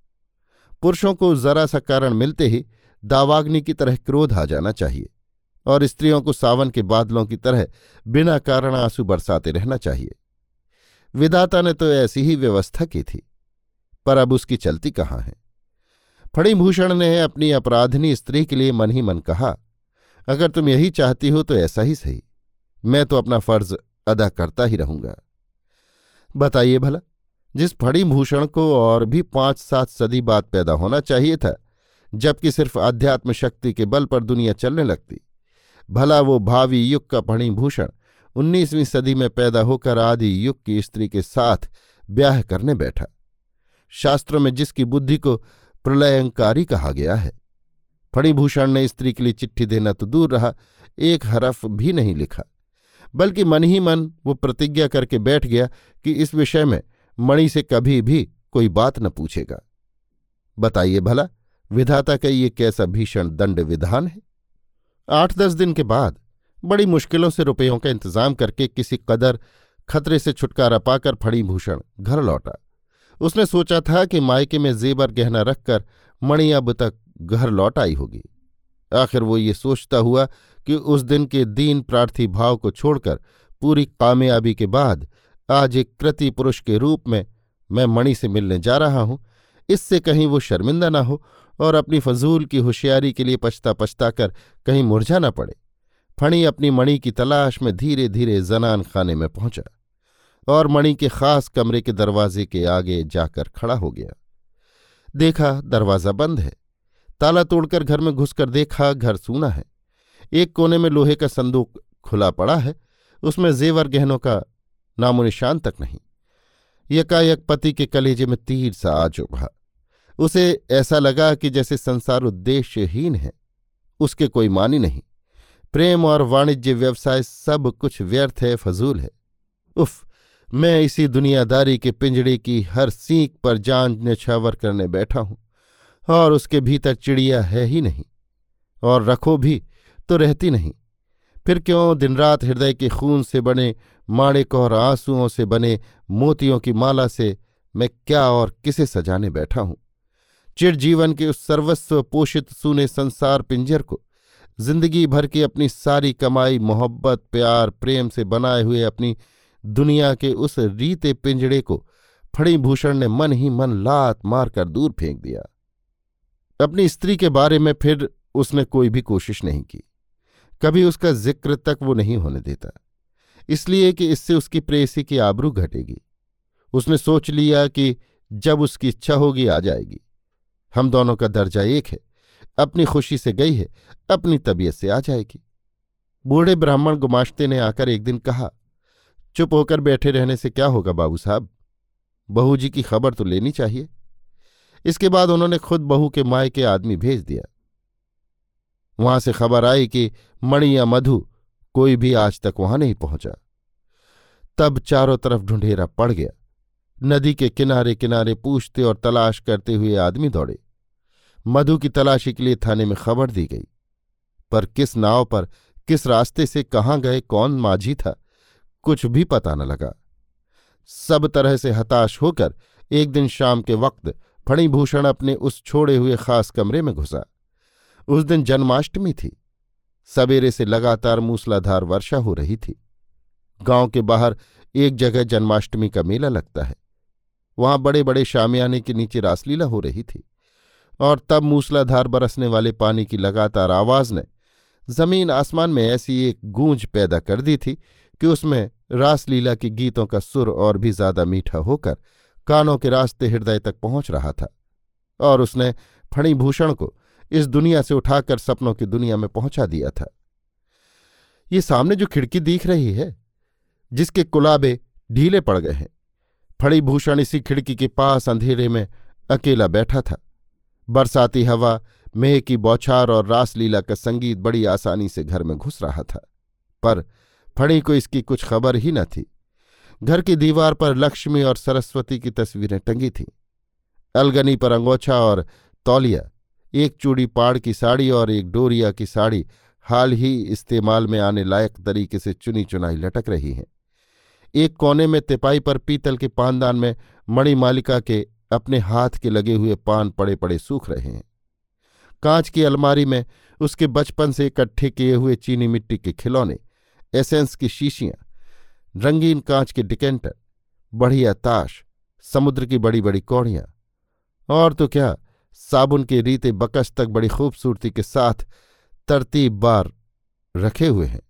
पुरुषों को जरा सा कारण मिलते ही दावाग्नि की तरह क्रोध आ जाना चाहिए। और स्त्रियों को सावन के बादलों की तरह बिना कारण आँसू बरसाते रहना चाहिए। विदाता ने तो ऐसी ही व्यवस्था की थी। पर अब उसकी चलती कहाँ है? फणिभूषण ने अपनी अपराधनी स्त्री के लिए मन ही मन कहा, अगर तुम यही चाहती हो तो ऐसा ही सही। मैं तो अपना फ़र्ज़ अदा करता ही रहूँगा। बताइए भला, जिस फणिभूषण को और भी पाँच सात सदी बाद पैदा होना चाहिए था, जबकि सिर्फ़ आध्यात्म शक्ति के बल पर दुनिया चलने लगती भला वो भावी युग का फणिभूषण उन्नीसवीं सदी में पैदा होकर आदि युग की स्त्री के साथ ब्याह करने बैठा। शास्त्रों में जिसकी बुद्धि को प्रलयंकारी कहा गया है। फणिभूषण ने स्त्री के लिए चिट्ठी देना तो दूर रहा, एक हरफ भी नहीं लिखा। बल्कि मन ही मन वो प्रतिज्ञा करके बैठ गया कि इस विषय में मणि से कभी भी कोई बात न पूछेगा। बताइए भला, विधाता का ये कैसा भीषण दंड विधान है? आठ दस दिन के बाद बड़ी मुश्किलों से रुपयों का इंतज़ाम करके किसी कदर खतरे से छुटकारा पाकर फणीभूषण घर लौटा। उसने सोचा था कि मायके में जेबर गहना रखकर मणि अब तक घर लौट आई होगी। आखिर वो ये सोचता हुआ कि उस दिन के दीन प्रार्थी भाव को छोड़कर पूरी कामयाबी के बाद आज एक कृति पुरुष के रूप में मैं मणि से मिलने जा रहा हूँ। इससे कहीं वो शर्मिंदा ना हो और अपनी फजूल की होशियारी के लिए पछता पछता कर कहीं मुरझा न पड़े। फणी अपनी मणि की तलाश में धीरे धीरे जनान खाने में पहुँचा और मणि के खास कमरे के दरवाजे के आगे जाकर खड़ा हो गया। देखा, दरवाज़ा बंद है। ताला तोड़कर घर में घुसकर देखा, घर सूना है। एक कोने में लोहे का संदूक खुला पड़ा है। उसमें जेवर गहनों का नामो निशान तक नहीं। यकायक पति के कलेजे में तीर सा आ चुभा उसे ऐसा लगा कि जैसे संसार उद्देश्यहीन है, उसके कोई मानी नहीं। प्रेम और वाणिज्य व्यवसाय सब कुछ व्यर्थ है, फजूल है। उफ, मैं इसी दुनियादारी के पिंजड़े की हर सीख पर जान निछावर करने बैठा हूँ, और उसके भीतर चिड़िया है ही नहीं, और रखो भी तो रहती नहीं। फिर क्यों दिन रात हृदय के खून से बने, माणिक और आंसुओं से बने, मोतियों की माला से मैं क्या और किसे सजाने बैठा हूँ? चिर जीवन के उस सर्वस्व पोषित सूने संसार पिंजर को, ज़िंदगी भर की अपनी सारी कमाई, मोहब्बत, प्यार, प्रेम से बनाए हुए अपनी दुनिया के उस रीते पिंजड़े को फणीभूषण ने मन ही मन लात मारकर दूर फेंक दिया। अपनी स्त्री के बारे में फिर उसने कोई भी कोशिश नहीं की। कभी उसका ज़िक्र तक वो नहीं होने देता। इसलिए कि इससे उसकी प्रेसी की आबरू घटेगी। उसने सोच लिया कि जब उसकी इच्छा होगी आ जाएगी। हम दोनों का दर्जा एक है। अपनी खुशी से गई है, अपनी तबीयत से आ जाएगी। बूढ़े ब्राह्मण गुमाश्ते ने आकर एक दिन कहा, चुप होकर बैठे रहने से क्या होगा बाबू साहब? बहू जी की खबर तो लेनी चाहिए। इसके बाद उन्होंने खुद बहू के माय के आदमी भेज दिया। वहाँ से खबर आई कि मणि या मधु कोई भी आज तक वहाँ नहीं पहुँचा। तब चारों तरफ़ ढूंढेरा पड़ गया। नदी के किनारे किनारे पूछते और तलाश करते हुए आदमी दौड़े। मधु की तलाशी के लिए थाने में खबर दी गई। पर किस नाव पर, किस रास्ते से कहाँ गए, कौन माझी था, कुछ भी पता न लगा। सब तरह से हताश होकर एक दिन शाम के वक्त फणिभूषण अपने उस छोड़े हुए खास कमरे में घुसा। उस दिन जन्माष्टमी थी। सवेरे से लगातार मूसलाधार वर्षा हो रही थी। गाँव के बाहर एक जगह जन्माष्टमी का मेला लगता है। वहाँ बड़े बड़े शामियाने के नीचे रासलीला हो रही थी। और तब मूसलाधार बरसने वाले पानी की लगातार आवाज़ ने ज़मीन आसमान में ऐसी एक गूंज पैदा कर दी थी कि उसमें रासलीला के गीतों का सुर और भी ज़्यादा मीठा होकर कानों के रास्ते हृदय तक पहुँच रहा था। और उसने फणिभूषण को इस दुनिया से उठाकर सपनों की दुनिया में पहुँचा दिया था। ये सामने जो खिड़की दिख रही है, जिसके कुलाबे ढीले पड़ गए हैं, फणिभूषण इसी खिड़की के पास अंधेरे में अकेला बैठा था। बरसाती हवा, मेह की बौछार और रासलीला का संगीत बड़ी आसानी से घर में घुस रहा था। पर फणी को इसकी कुछ खबर ही न थी। घर की दीवार पर लक्ष्मी और सरस्वती की तस्वीरें टंगी थीं। अलगनी पर अंगोछा और तौलिया, एक चूड़ी पाड़ की साड़ी और एक डोरिया की साड़ी हाल ही इस्तेमाल में आने लायक तरीके से चुनी चुनाई लटक रही हैं। एक कोने में तिपाई पर पीतल के पानदान में मणिमालिका के अपने हाथ के लगे हुए पान पड़े पड़े सूख रहे हैं। कांच की अलमारी में उसके बचपन से इकट्ठे किए हुए चीनी मिट्टी के खिलौने, एसेंस की शीशियाँ, रंगीन कांच के डिकेंटर, बढ़िया ताश, समुद्र की बड़ी बड़ी कौड़ियाँ, और तो क्या, साबुन के रीते बकस तक बड़ी खूबसूरती के साथ तरतीब बार रखे हुए हैं।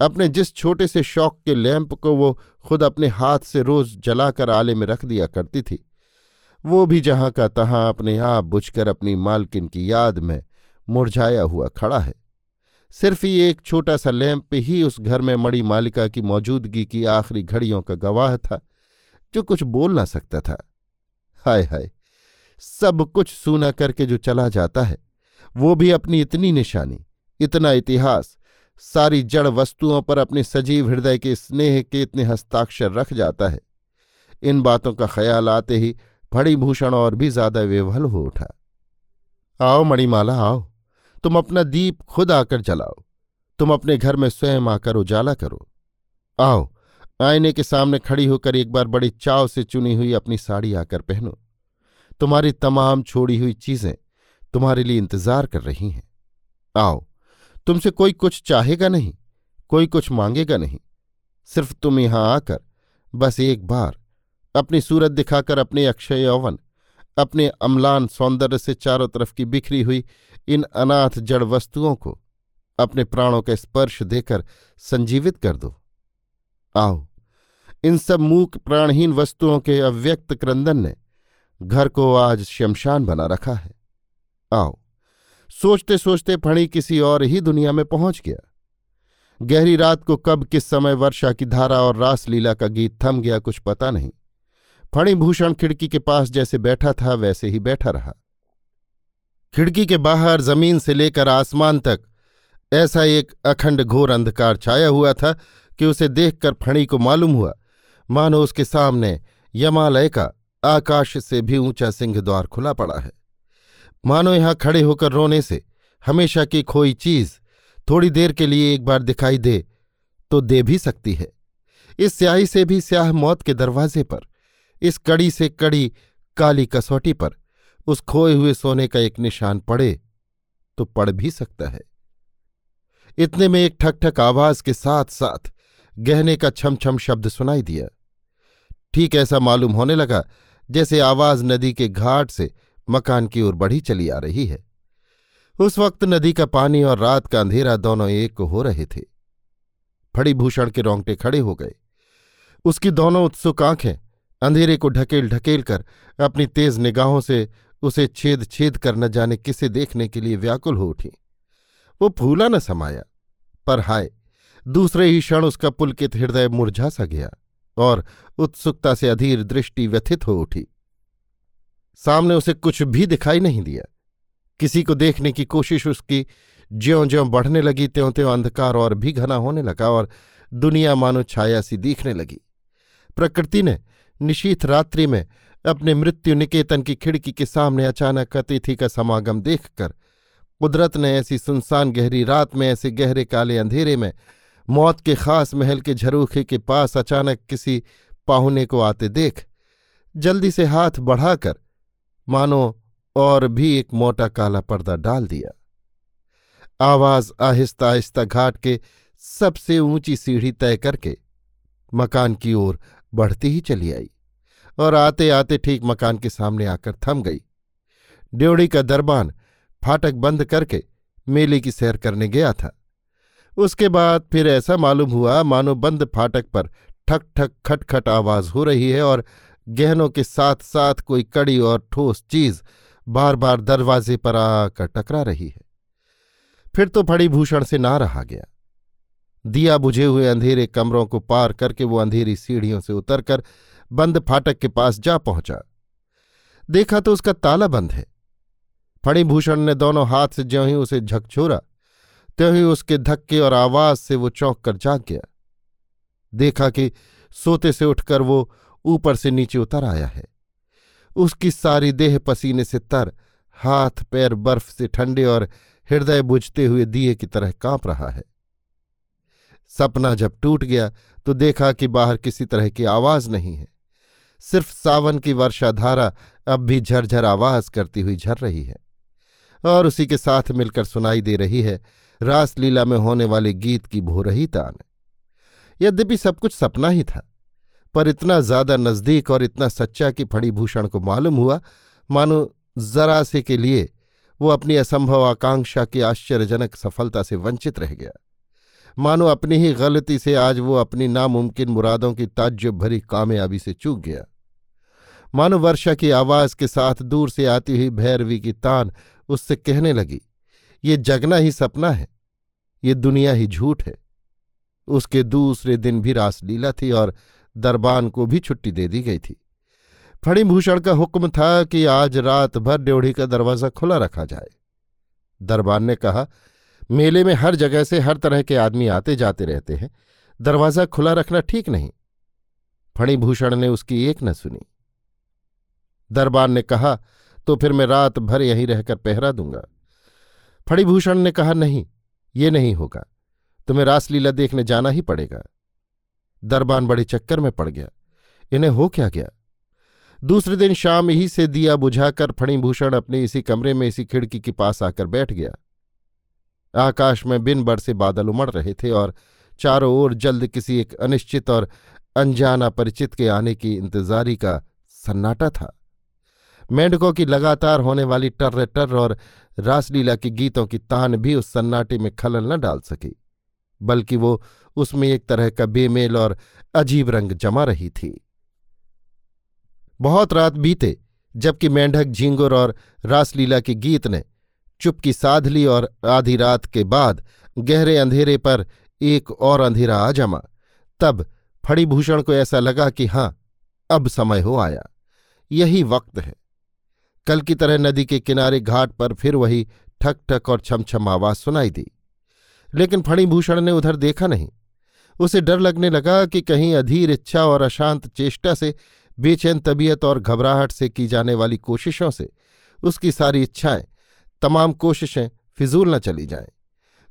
अपने जिस छोटे से शौक के लैंप को वो खुद अपने हाथ से रोज जलाकर आले में रख दिया करती थी वो भी जहाँ का तहां अपने आप बुझकर अपनी मालकिन की याद में मुरझाया हुआ खड़ा है। सिर्फ़ ही एक छोटा सा लैंप ही उस घर में मड़ी मालिका की मौजूदगी की आखिरी घड़ियों का गवाह था, जो कुछ बोल ना सकता था। हाय हाय, सब कुछ सूना करके जो चला जाता है, वो भी अपनी इतनी निशानी, इतना इतिहास, सारी जड़ वस्तुओं पर अपने सजीव हृदय के स्नेह के इतने हस्ताक्षर रख जाता है। इन बातों का ख्याल आते ही फणिभूषण और भी ज़्यादा विवल हो उठा। आओ मणिमाला, आओ। तुम अपना दीप खुद आकर जलाओ। तुम अपने घर में स्वयं आकर उजाला करो। आओ, आईने के सामने खड़ी होकर एक बार बड़ी चाव से चुनी हुई अपनी साड़ी आकर पहनो। तुम्हारी तमाम छोड़ी हुई चीज़ें तुम्हारे लिए इंतज़ार कर रही हैं। आओ, तुमसे कोई कुछ चाहेगा नहीं, कोई कुछ मांगेगा नहीं। सिर्फ़ तुम यहाँ आकर बस एक बार अपनी सूरत दिखाकर अपने अक्षय यौवन, अपने अम्लान सौंदर्य से चारों तरफ़ की बिखरी हुई इन अनाथ जड़ वस्तुओं को अपने प्राणों का स्पर्श देकर संजीवित कर दो। आओ, इन सब मूक प्राणहीन वस्तुओं के अव्यक्त क्रंदन ने घर को आज शमशान बना रखा है। आओ सोचते सोचते फणी किसी और ही दुनिया में पहुँच गया। गहरी रात को कब, किस समय, वर्षा की धारा और रासलीला का गीत थम गया कुछ पता नहीं। फणिभूषण खिड़की के पास जैसे बैठा था, वैसे ही बैठा रहा। खिड़की के बाहर ज़मीन से लेकर आसमान तक ऐसा एक अखंड घोर अंधकार छाया हुआ था कि उसे देखकर फणी को मालूम हुआ, मानो उसके सामने यमालय का आकाश से भी ऊँचा सिंह द्वार खुला पड़ा है। मानो यहाँ खड़े होकर रोने से हमेशा की खोई चीज़ थोड़ी देर के लिए एक बार दिखाई दे तो दे भी सकती है। इस स्याही से भी स्याह मौत के दरवाजे पर इस कड़ी से कड़ी काली कसौटी पर उस खोए हुए सोने का एक निशान पड़े तो पड़ भी सकता है। इतने में एक ठक ठक आवाज़ के साथ साथ गहने का छम छम शब्द सुनाई दिया। ठीक ऐसा मालूम होने लगा जैसे आवाज़ नदी के घाट से मकान की ओर बढ़ी चली आ रही है। उस वक्त नदी का पानी और रात का अंधेरा दोनों एक हो रहे थे। फड़ीभूषण के रोंगटे खड़े हो गए। उसकी दोनों उत्सुक आँखें अंधेरे को ढकेल ढकेल कर अपनी तेज निगाहों से उसे छेद छेद कर न जाने किसे देखने के लिए व्याकुल हो उठी। वो फूला न समाया, पर हाय, दूसरे ही क्षण उसका पुलकित हृदय मुरझा सा गया और उत्सुकता से अधीर दृष्टि व्यथित हो उठी। सामने उसे कुछ भी दिखाई नहीं दिया। किसी को देखने की कोशिश उसकी ज्यो ज्यों बढ़ने लगी त्यों त्यों अंधकार और भी घना होने लगा और दुनिया मानो छाया सी दिखने लगी। प्रकृति ने निशीथ रात्रि में अपने मृत्यु निकेतन की खिड़की के सामने अचानक अतिथि का समागम देखकर कुदरत ने ऐसी सुनसान गहरी रात में, ऐसे गहरे काले अंधेरे में, मौत के खास महल के झरूखे के पास अचानक किसी पाहुने को आते देख, जल्दी से हाथ बढ़ाकर, मानो और भी एक मोटा काला पर्दा डाल दिया। आवाज़ आहिस्ता आहिस्ता घाट के सबसे ऊँची सीढ़ी तय करके मकान की ओर बढ़ती ही चली आई और आते आते ठीक मकान के सामने आकर थम गई। ड्योड़ी का दरबान फाटक बंद करके मेले की सैर करने गया था। उसके बाद फिर ऐसा मालूम हुआ, मानो बंद फाटक पर ठक ठक खटखट आवाज़ हो रही है और गहनों के साथ साथ कोई कड़ी और ठोस चीज़ बार बार दरवाजे पर आकर टकरा रही है। फिर तो फड़ीभूषण से ना रहा गया। दिया बुझे हुए अंधेरे कमरों को पार करके वो अंधेरी सीढ़ियों से उतरकर बंद फाटक के पास जा पहुँचा। देखा तो उसका ताला बंद है। फणिभूषण ने दोनों हाथ से ज्यों ही उसे झकझोरा त्यों ही उसके धक्के और आवाज़ से वो चौंक कर जाग गया। देखा कि सोते से उठकर वो ऊपर से नीचे उतर आया है। उसकी सारी देह पसीने से तर, हाथ पैर बर्फ़ से ठंडे और हृदय बुझते हुए दिए की तरह काँप रहा है। सपना जब टूट गया तो देखा कि बाहर किसी तरह की आवाज़ नहीं है। सिर्फ़ सावन की वर्षाधारा अब भी झरझर आवाज़ करती हुई झर रही है। और उसी के साथ मिलकर सुनाई दे रही है रासलीला में होने वाले गीत की भो रही तान। यद्यपि सब कुछ सपना ही था, पर इतना ज़्यादा नज़दीक और इतना सच्चा कि फणीभूषण को मालूम हुआ, मानो जरा से के लिए वो अपनी असंभव आकांक्षा की आश्चर्यजनक सफलता से वंचित रह गया। मानो अपनी ही गलती से आज वो अपनी नामुमकिन मुरादों की ताज्जुब भरी कामयाबी से चूक गया। मानो वर्षा की आवाज़ के साथ दूर से आती हुई भैरवी की तान उससे कहने लगी, ये जगना ही सपना है, ये दुनिया ही झूठ है। उसके दूसरे दिन भी रासलीला थी और दरबान को भी छुट्टी दे दी गई थी। फणिभूषण का हुक्म था कि आज रात भर ड्योढ़ी का दरवाज़ा खुला रखा जाए। दरबान ने कहा मेले में हर जगह से हर तरह के आदमी आते जाते रहते हैं। दरवाज़ा खुला रखना ठीक नहीं। फणिभूषण ने उसकी एक न सुनी। दरबार ने कहा तो फिर मैं रात भर यहीं रहकर पहरा दूँगा। फणिभूषण ने कहा, नहीं, ये नहीं होगा। तुम्हें रासलीला देखने जाना ही पड़ेगा। दरबान बड़े चक्कर में पड़ गया। इन्हें हो क्या गया? दूसरे दिन शाम ही से दिया बुझाकर फणिभूषण अपने इसी कमरे में इसी खिड़की के पास आकर बैठ गया। आकाश में बिन बरसे बादल उमड़ रहे थे और चारों ओर जल्द किसी एक अनिश्चित और अनजाना परिचित के आने की इंतजारी का सन्नाटा था। मेंढकों की लगातार होने वाली टर्र टर्र और रासलीला के गीतों की तान भी उस सन्नाटे में खलल न डाल सकी, बल्कि वो उसमें एक तरह का बेमेल और अजीब रंग जमा रही थी। बहुत रात बीते जबकि मेंढक झींगुर और रासलीला के गीत ने चुपकी साध ली और आधी रात के बाद गहरे अंधेरे पर एक और अंधेरा आ जमा। तब फणिभूषण को ऐसा लगा कि हाँ अब समय हो आया। यही वक्त है। कल की तरह नदी के किनारे घाट पर फिर वही ठक ठक और छमछम आवाज़ सुनाई दी। लेकिन फणिभूषण ने उधर देखा नहीं। उसे डर लगने लगा कि कहीं अधीर इच्छा और अशांत चेष्टा से, बेचैन तबीयत और घबराहट से की जाने वाली कोशिशों से उसकी सारी इच्छाएँ तमाम कोशिशें फिजूल न चली जाएँ।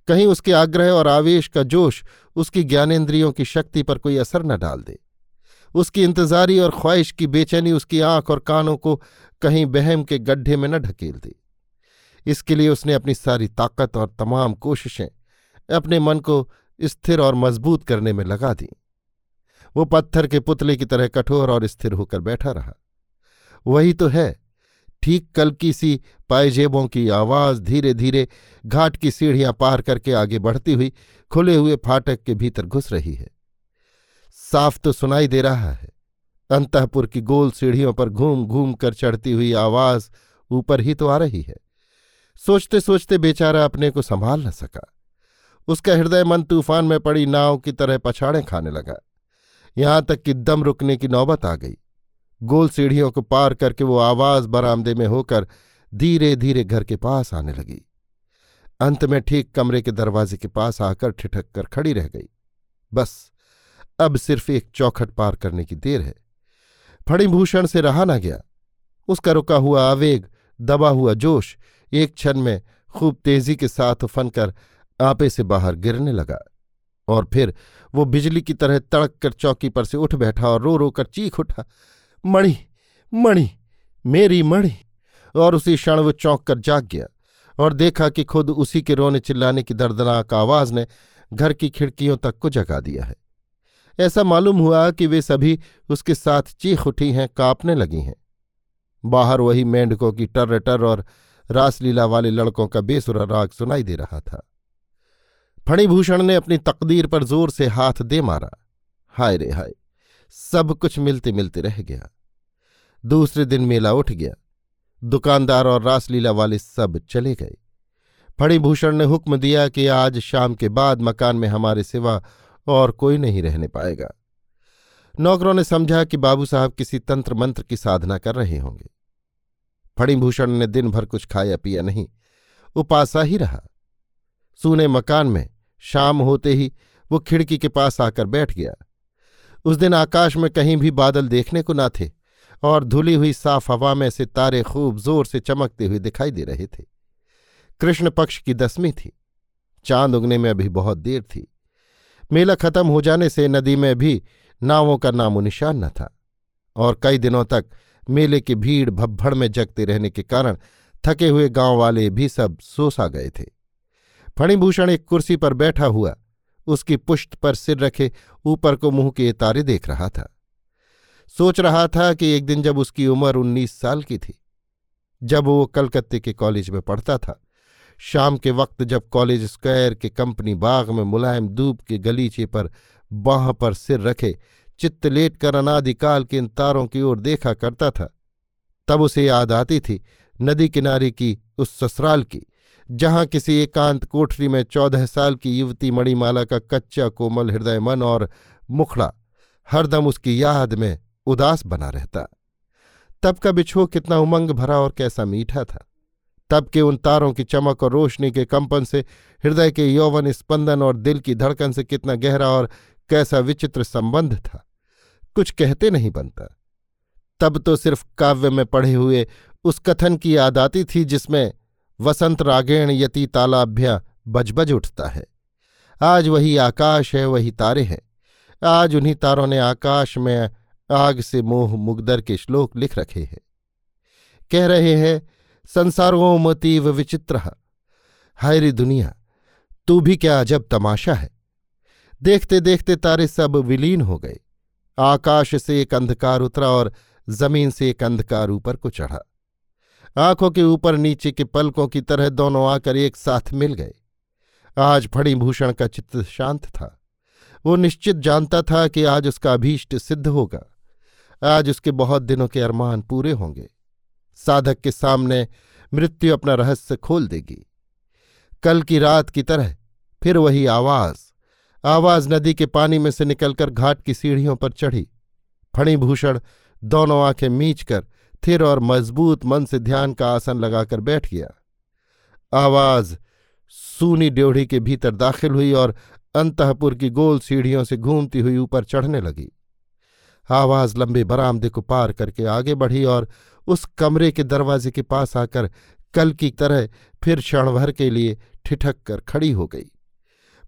कहीं उसके आग्रह और आवेश का जोश उसकी ज्ञानेन्द्रियों की शक्ति पर कोई असर न डाल दे। उसकी इंतजारी और ख्वाहिश की बेचैनी उसकी आँख और कानों को कहीं बहम के गड्ढे में न ढकेल दे। इसके लिए उसने अपनी सारी ताकत और तमाम कोशिशें अपने मन को स्थिर और मज़बूत करने में लगा दी। वो पत्थर के पुतले की तरह कठोर और स्थिर होकर बैठा रहा। वही तो है ठीक कल की सी पायजेबों की आवाज़ धीरे धीरे घाट की सीढ़ियाँ पार करके आगे बढ़ती हुई खुले हुए फाटक के भीतर घुस रही है। साफ़ तो सुनाई दे रहा है। अंतपुर की गोल सीढ़ियों पर घूम घूम कर चढ़ती हुई आवाज़ ऊपर ही तो आ रही है। सोचते सोचते बेचारा अपने को संभाल न सका। उसका हृदय मन तूफ़ान में पड़ी नाव की तरह पछाड़े खाने लगा। यहाँ तक कि दम रुकने की नौबत आ गई। गोल सीढ़ियों को पार करके वो आवाज़ बरामदे में होकर धीरे धीरे घर के पास आने लगी। अंत में ठीक कमरे के दरवाजे के पास आकर ठिठक कर खड़ी रह गई। बस, अब सिर्फ़ एक चौखट पार करने की देर है। फणिभूषण से रहा ना गया। उसका रुका हुआ आवेग, दबा हुआ जोश, एक क्षण में खूब तेज़ी के साथ उफनकर आपे से बाहर गिरने लगा और फिर वो बिजली की तरह तड़क कर चौकी पर से उठ बैठा और रो रो कर चीख उठा। मणि मणि, मेरी मणि। और उसी क्षण वो चौंक कर जाग गया और देखा कि खुद उसी के रोने चिल्लाने की दर्दनाक आवाज़ ने घर की खिड़कियों तक को जगा दिया है। ऐसा मालूम हुआ कि वे सभी उसके साथ चीख उठी हैं, कांपने लगी हैं। बाहर वही मेंढकों की टर टर और रासलीला वाले लड़कों का बेसुरा राग सुनाई दे रहा था। फणिभूषण ने अपनी तकदीर पर ज़ोर से हाथ दे मारा। हाय रे हाय। सब कुछ मिलते मिलते रह गया। दूसरे दिन मेला उठ गया। दुकानदार और रासलीला वाले सब चले गए। फणिभूषण ने हुक्म दिया कि आज शाम के बाद मकान में हमारे सिवा और कोई नहीं रहने पाएगा। नौकरों ने समझा कि बाबू साहब किसी तंत्र मंत्र की साधना कर रहे होंगे। फणिभूषण ने दिन भर कुछ खाया पिया नहीं, उपासा ही रहा। सूने मकान में शाम होते ही वो खिड़की के पास आकर बैठ गया। उस दिन आकाश में कहीं भी बादल देखने को ना थे और धुली हुई साफ़ हवा में से तारे खूब ज़ोर से चमकते हुए दिखाई दे रहे थे। कृष्ण पक्ष की दसवीं थी। चाँद उगने में अभी बहुत देर थी। मेला खत्म हो जाने से नदी में भी नावों का नामो निशान न था और कई दिनों तक मेले की भीड़ भब्भड़ में जगते रहने के कारण थके हुए गाँव वाले भी सब सोसा गए थे। फणिभूषण एक कुर्सी पर बैठा हुआ उसकी पुष्ट पर सिर रखे, ऊपर को मुँह के तारे देख रहा था। सोच रहा था कि एक दिन जब उसकी उम्र उन्नीस साल की थी, जब वो कलकत्ते के कॉलेज में पढ़ता था, शाम के वक्त जब कॉलेज स्क्वायर के कंपनी बाग में मुलायम धूप के गलीचे पर बाह पर सिर रखे, चित्त लेट कर अनादिकाल के इन तारों की ओर देखा करता था, तब उसे याद आती थी नदी किनारे की उस ससुराल की। जहाँ किसी एकांत कोठरी में चौदह साल की युवती मणिमाला का कच्चा कोमल हृदय, मन और मुखड़ा, हरदम उसकी याद में उदास बना रहता। तब का बिछो कितना उमंग भरा और कैसा मीठा था। तब के उन तारों की चमक और रोशनी के कंपन से, हृदय के यौवन स्पंदन और दिल की धड़कन से कितना गहरा और कैसा विचित्र संबंध था। कुछ कहते नहीं बनता। तब तो सिर्फ़ काव्य में पढ़े हुए उस कथन की याद आती थी जिसमें वसंत रागेण यति तालाभ्य बजबज उठता है। आज वही आकाश है, वही तारे हैं। आज उन्हीं तारों ने आकाश में आग से मोह मुगदर के श्लोक लिख रखे हैं। कह रहे हैं संसारोमतीव विचित्र। हायरी दुनिया, तू भी क्या अजब तमाशा है। देखते देखते तारे सब विलीन हो गए। आकाश से एक अंधकार उतरा और ज़मीन से एक अंधकार ऊपर को चढ़ा। आँखों के ऊपर नीचे के पलकों की तरह दोनों आकर एक साथ मिल गए। आज फणिभूषण का चित्त शांत था। वो निश्चित जानता था कि आज उसका अभीष्ट सिद्ध होगा। आज उसके बहुत दिनों के अरमान पूरे होंगे। साधक के सामने मृत्यु अपना रहस्य खोल देगी। कल की रात की तरह फिर वही आवाज़ आवाज़ नदी के पानी में से निकलकर घाट की सीढ़ियों पर चढ़ी। फणिभूषण दोनों आँखें मीच कर थिर और मज़बूत मन से ध्यान का आसन लगाकर बैठ गया। आवाज़ सूनी ड्योढ़ी के भीतर दाखिल हुई और अंतपुर की गोल सीढ़ियों से घूमती हुई ऊपर चढ़ने लगी। आवाज़ लंबे बरामदे को पार करके आगे बढ़ी और उस कमरे के दरवाजे के पास आकर कल की तरह फिर क्षणभर के लिए ठिठक कर खड़ी हो गई।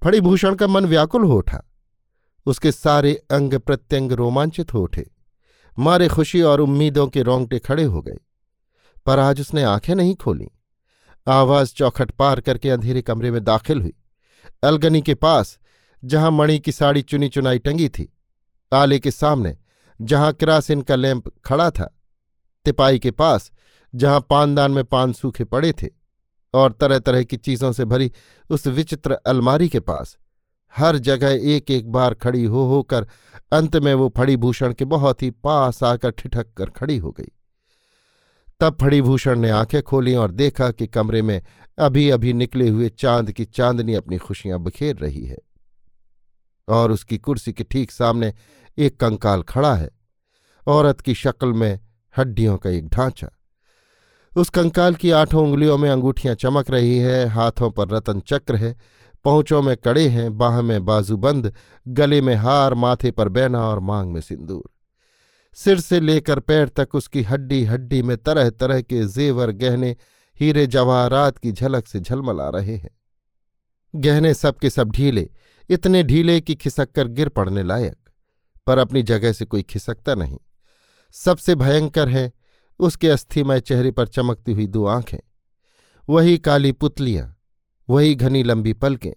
फणिभूषण का मन व्याकुल हो उठा। उसके सारे अंग प्रत्यंग रोमांचित हो उठे। मारे खुशी और उम्मीदों के रोंगटे खड़े हो गए। पर आज उसने आँखें नहीं खोली। आवाज़ चौखट पार करके अंधेरे कमरे में दाखिल हुई। अलगनी के पास, जहाँ मणि की साड़ी चुनी चुनाई टंगी थी, आले के सामने, जहाँ किरासिन का लैंप खड़ा था तिपाई के पास, जहाँ पानदान में पान सूखे पड़े थे, और तरह तरह की चीज़ों से भरी उस विचित्र अलमारी के पास हर जगह एक एक बार खड़ी हो होकर अंत में वो फड़ीभूषण के बहुत ही पास आकर ठिठक कर खड़ी हो गई। तब फड़ीभूषण ने आँखें खोली और देखा कि कमरे में अभी अभी निकले हुए चाँद की चांदनी अपनी खुशियाँ बखेर रही है और उसकी कुर्सी के ठीक सामने एक कंकाल खड़ा है। औरत की शक्ल में हड्डियों का एक ढांचा। उस कंकाल की आठों उंगलियों में अंगूठियाँ चमक रही है, हाथों पर रतन चक्र है पहुंचों में कड़े हैं, बाह में बाजूबंद गले में हार, माथे पर बैना और मांग में सिंदूर। सिर से लेकर पैर तक उसकी हड्डी हड्डी में तरह तरह के जेवर गहने हीरे जवाहरात की झलक से झलमला रहे हैं। गहने सबके सब ढीले, इतने ढीले कि खिसक कर गिर पड़ने लायक, पर अपनी जगह से कोई खिसकता नहीं। सबसे भयंकर है, उसके अस्थिमय चेहरे पर चमकती हुई दो आँखें, वही काली पुतलियाँ वही घनी लंबी पलकें,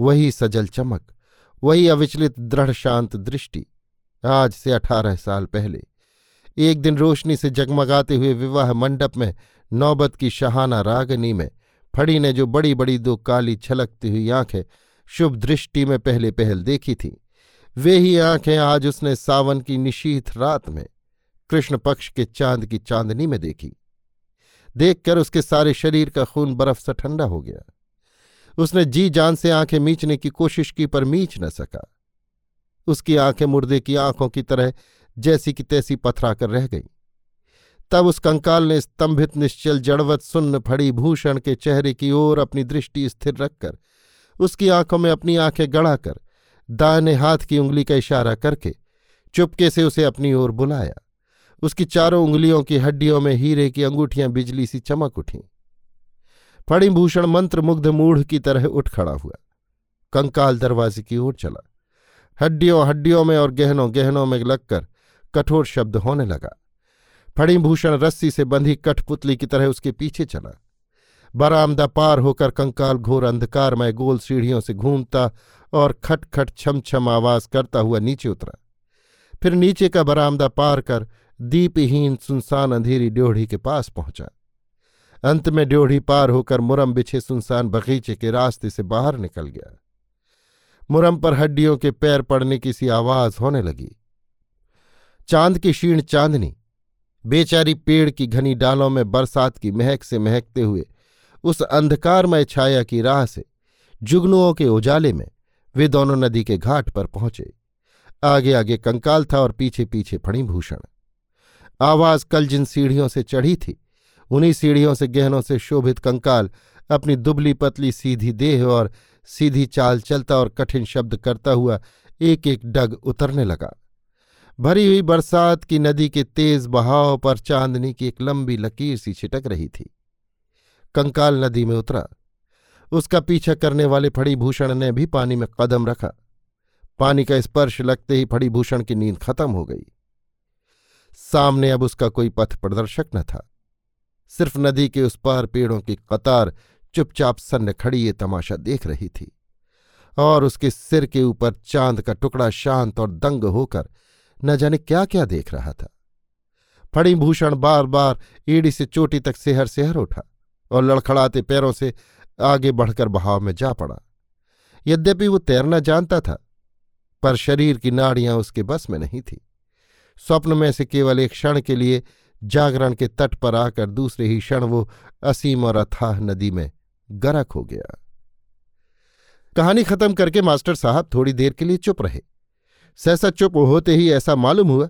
वही सजल चमक, वही अविचलित दृढ़ शांत दृष्टि। आज से अठारह साल पहले, एक दिन रोशनी से जगमगाते हुए विवाह मंडप में नौबत की शहाना रागनी में फड़ी ने जो बड़ी बड़ी दो काली छलकती हुई आँखें शुभ दृष्टि में पहले पहल देखी थी, वे ही आँखें आज उसने सावन की निशीथ रात में कृष्ण पक्ष के चाँद की चांदनी में देखी। देखकर उसके सारे शरीर का खून बर्फ़ सा ठंडा हो गया। उसने जी जान से आँखें मींचने की कोशिश की, पर मींच न सका। उसकी आँखें मुर्दे की आँखों की तरह जैसी की तैसी पथरा कर रह गई। तब उस कंकाल ने स्तंभित निश्चल जड़वत सुन्न फड़ी भूषण के चेहरे की ओर अपनी दृष्टि स्थिर रखकर, उसकी आँखों में अपनी आँखें गड़ाकर, दाहिने हाथ की उंगली का इशारा करके, चुपके से उसे अपनी ओर बुलाया। उसकी चारों उंगलियों की हड्डियों में हीरे की अंगूठियाँ बिजली सी चमक उठीं। फणिभूषण मंत्रमुग्ध मूढ़ की तरह उठ खड़ा हुआ। कंकाल दरवाजे की ओर चला। हड्डियों हड्डियों में और गहनों गहनों में लगकर कठोर शब्द होने लगा। फणिभूषण रस्सी से बंधी कठपुतली की तरह उसके पीछे चला। बरामदा पार होकर कंकाल घोर अंधकारमय गोल सीढ़ियों से घूमता और खट खट छम छम आवाज़ करता हुआ नीचे उतरा। फिर नीचे का बरामदा पार कर दीपहीन सुनसान अंधेरी ड्योढ़ी के पास पहुँचा। अंत में ड्योढ़ी पार होकर मुरम बिछे सुनसान बगीचे के रास्ते से बाहर निकल गया। मुरम पर हड्डियों के पैर पड़ने की सी आवाज़ होने लगी। चाँद की क्षीण चांदनी, बेचारी पेड़ की घनी डालों में बरसात की महक से महकते हुए उस अंधकारमय छाया की राह से जुगनुओं के उजाले में वे दोनों नदी के घाट पर पहुँचे। आगे आगे कंकाल था और पीछे पीछे फणीभूषण। आवाज़ कल जिन सीढ़ियों से चढ़ी थी उन्हीं सीढ़ियों से गहनों से शोभित कंकाल, अपनी दुबली पतली सीधी देह और सीधी चाल चलता और कठिन शब्द करता हुआ एक एक डग उतरने लगा। भरी हुई बरसात की नदी के तेज बहाव पर चांदनी की एक लंबी लकीर सी छिटक रही थी। कंकाल नदी में उतरा। उसका पीछा करने वाले फड़ीभूषण ने भी पानी में कदम रखा। पानी का स्पर्श लगते ही फड़ीभूषण की नींद खत्म हो गई। सामने अब उसका कोई पथ प्रदर्शक न था। सिर्फ़ नदी के उस पार पेड़ों की कतार चुपचाप सन्न खड़ी ये तमाशा देख रही थी और उसके सिर के ऊपर चाँद का टुकड़ा शांत और दंग होकर न जाने क्या क्या देख रहा था। फणीभूषण बार बार ईड़ी से चोटी तक सेहर सेहर उठा और लड़खड़ाते पैरों से आगे बढ़कर बहाव में जा पड़ा। यद्यपि वो तैरना जानता था, पर शरीर की नाड़ियाँ उसके बस में नहीं थी। स्वप्न में से केवल एक क्षण के लिए जागरण के तट पर आकर दूसरे ही क्षण वो असीम और अथाह नदी में गरक हो गया। कहानी खत्म करके मास्टर साहब थोड़ी देर के लिए चुप रहे। सहसा चुप होते ही ऐसा मालूम हुआ,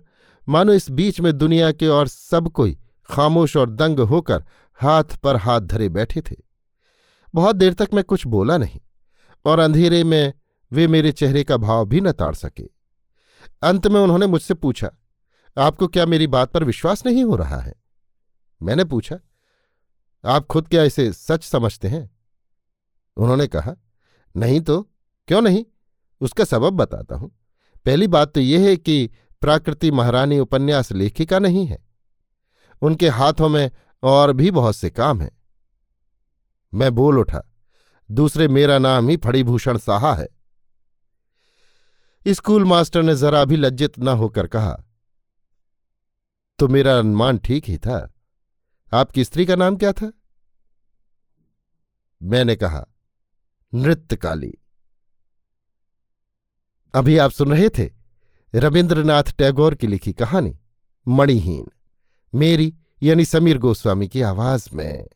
मानो इस बीच में दुनिया के और सब कोई खामोश और दंग होकर हाथ पर हाथ धरे बैठे थे। बहुत देर तक मैं कुछ बोला नहीं, और अंधेरे में वे मेरे चेहरे का भाव भी न ताड़ सके। अंत में उन्होंने मुझसे पूछा आपको क्या मेरी बात पर विश्वास नहीं हो रहा है? मैंने पूछा, आप खुद क्या इसे सच समझते हैं? उन्होंने कहा, नहीं तो क्यों नहीं? उसका सबब बताता हूँ। पहली बात तो यह है कि प्राकृति महारानी उपन्यास लेखिका नहीं है। उनके हाथों में और भी बहुत से काम हैं। मैं बोल उठा, दूसरे मेरा नाम ही फड़ीभूषण साहा है। स्कूल मास्टर ने जरा भी लज्जित न होकर कहा तो मेरा अनुमान ठीक ही था। आपकी स्त्री का नाम क्या था? मैंने कहा, नृत्यकाली। अभी आप सुन रहे थे रविन्द्रनाथ टैगोर की लिखी कहानी, मणिहीन, मेरी यानी समीर गोस्वामी की आवाज़ में।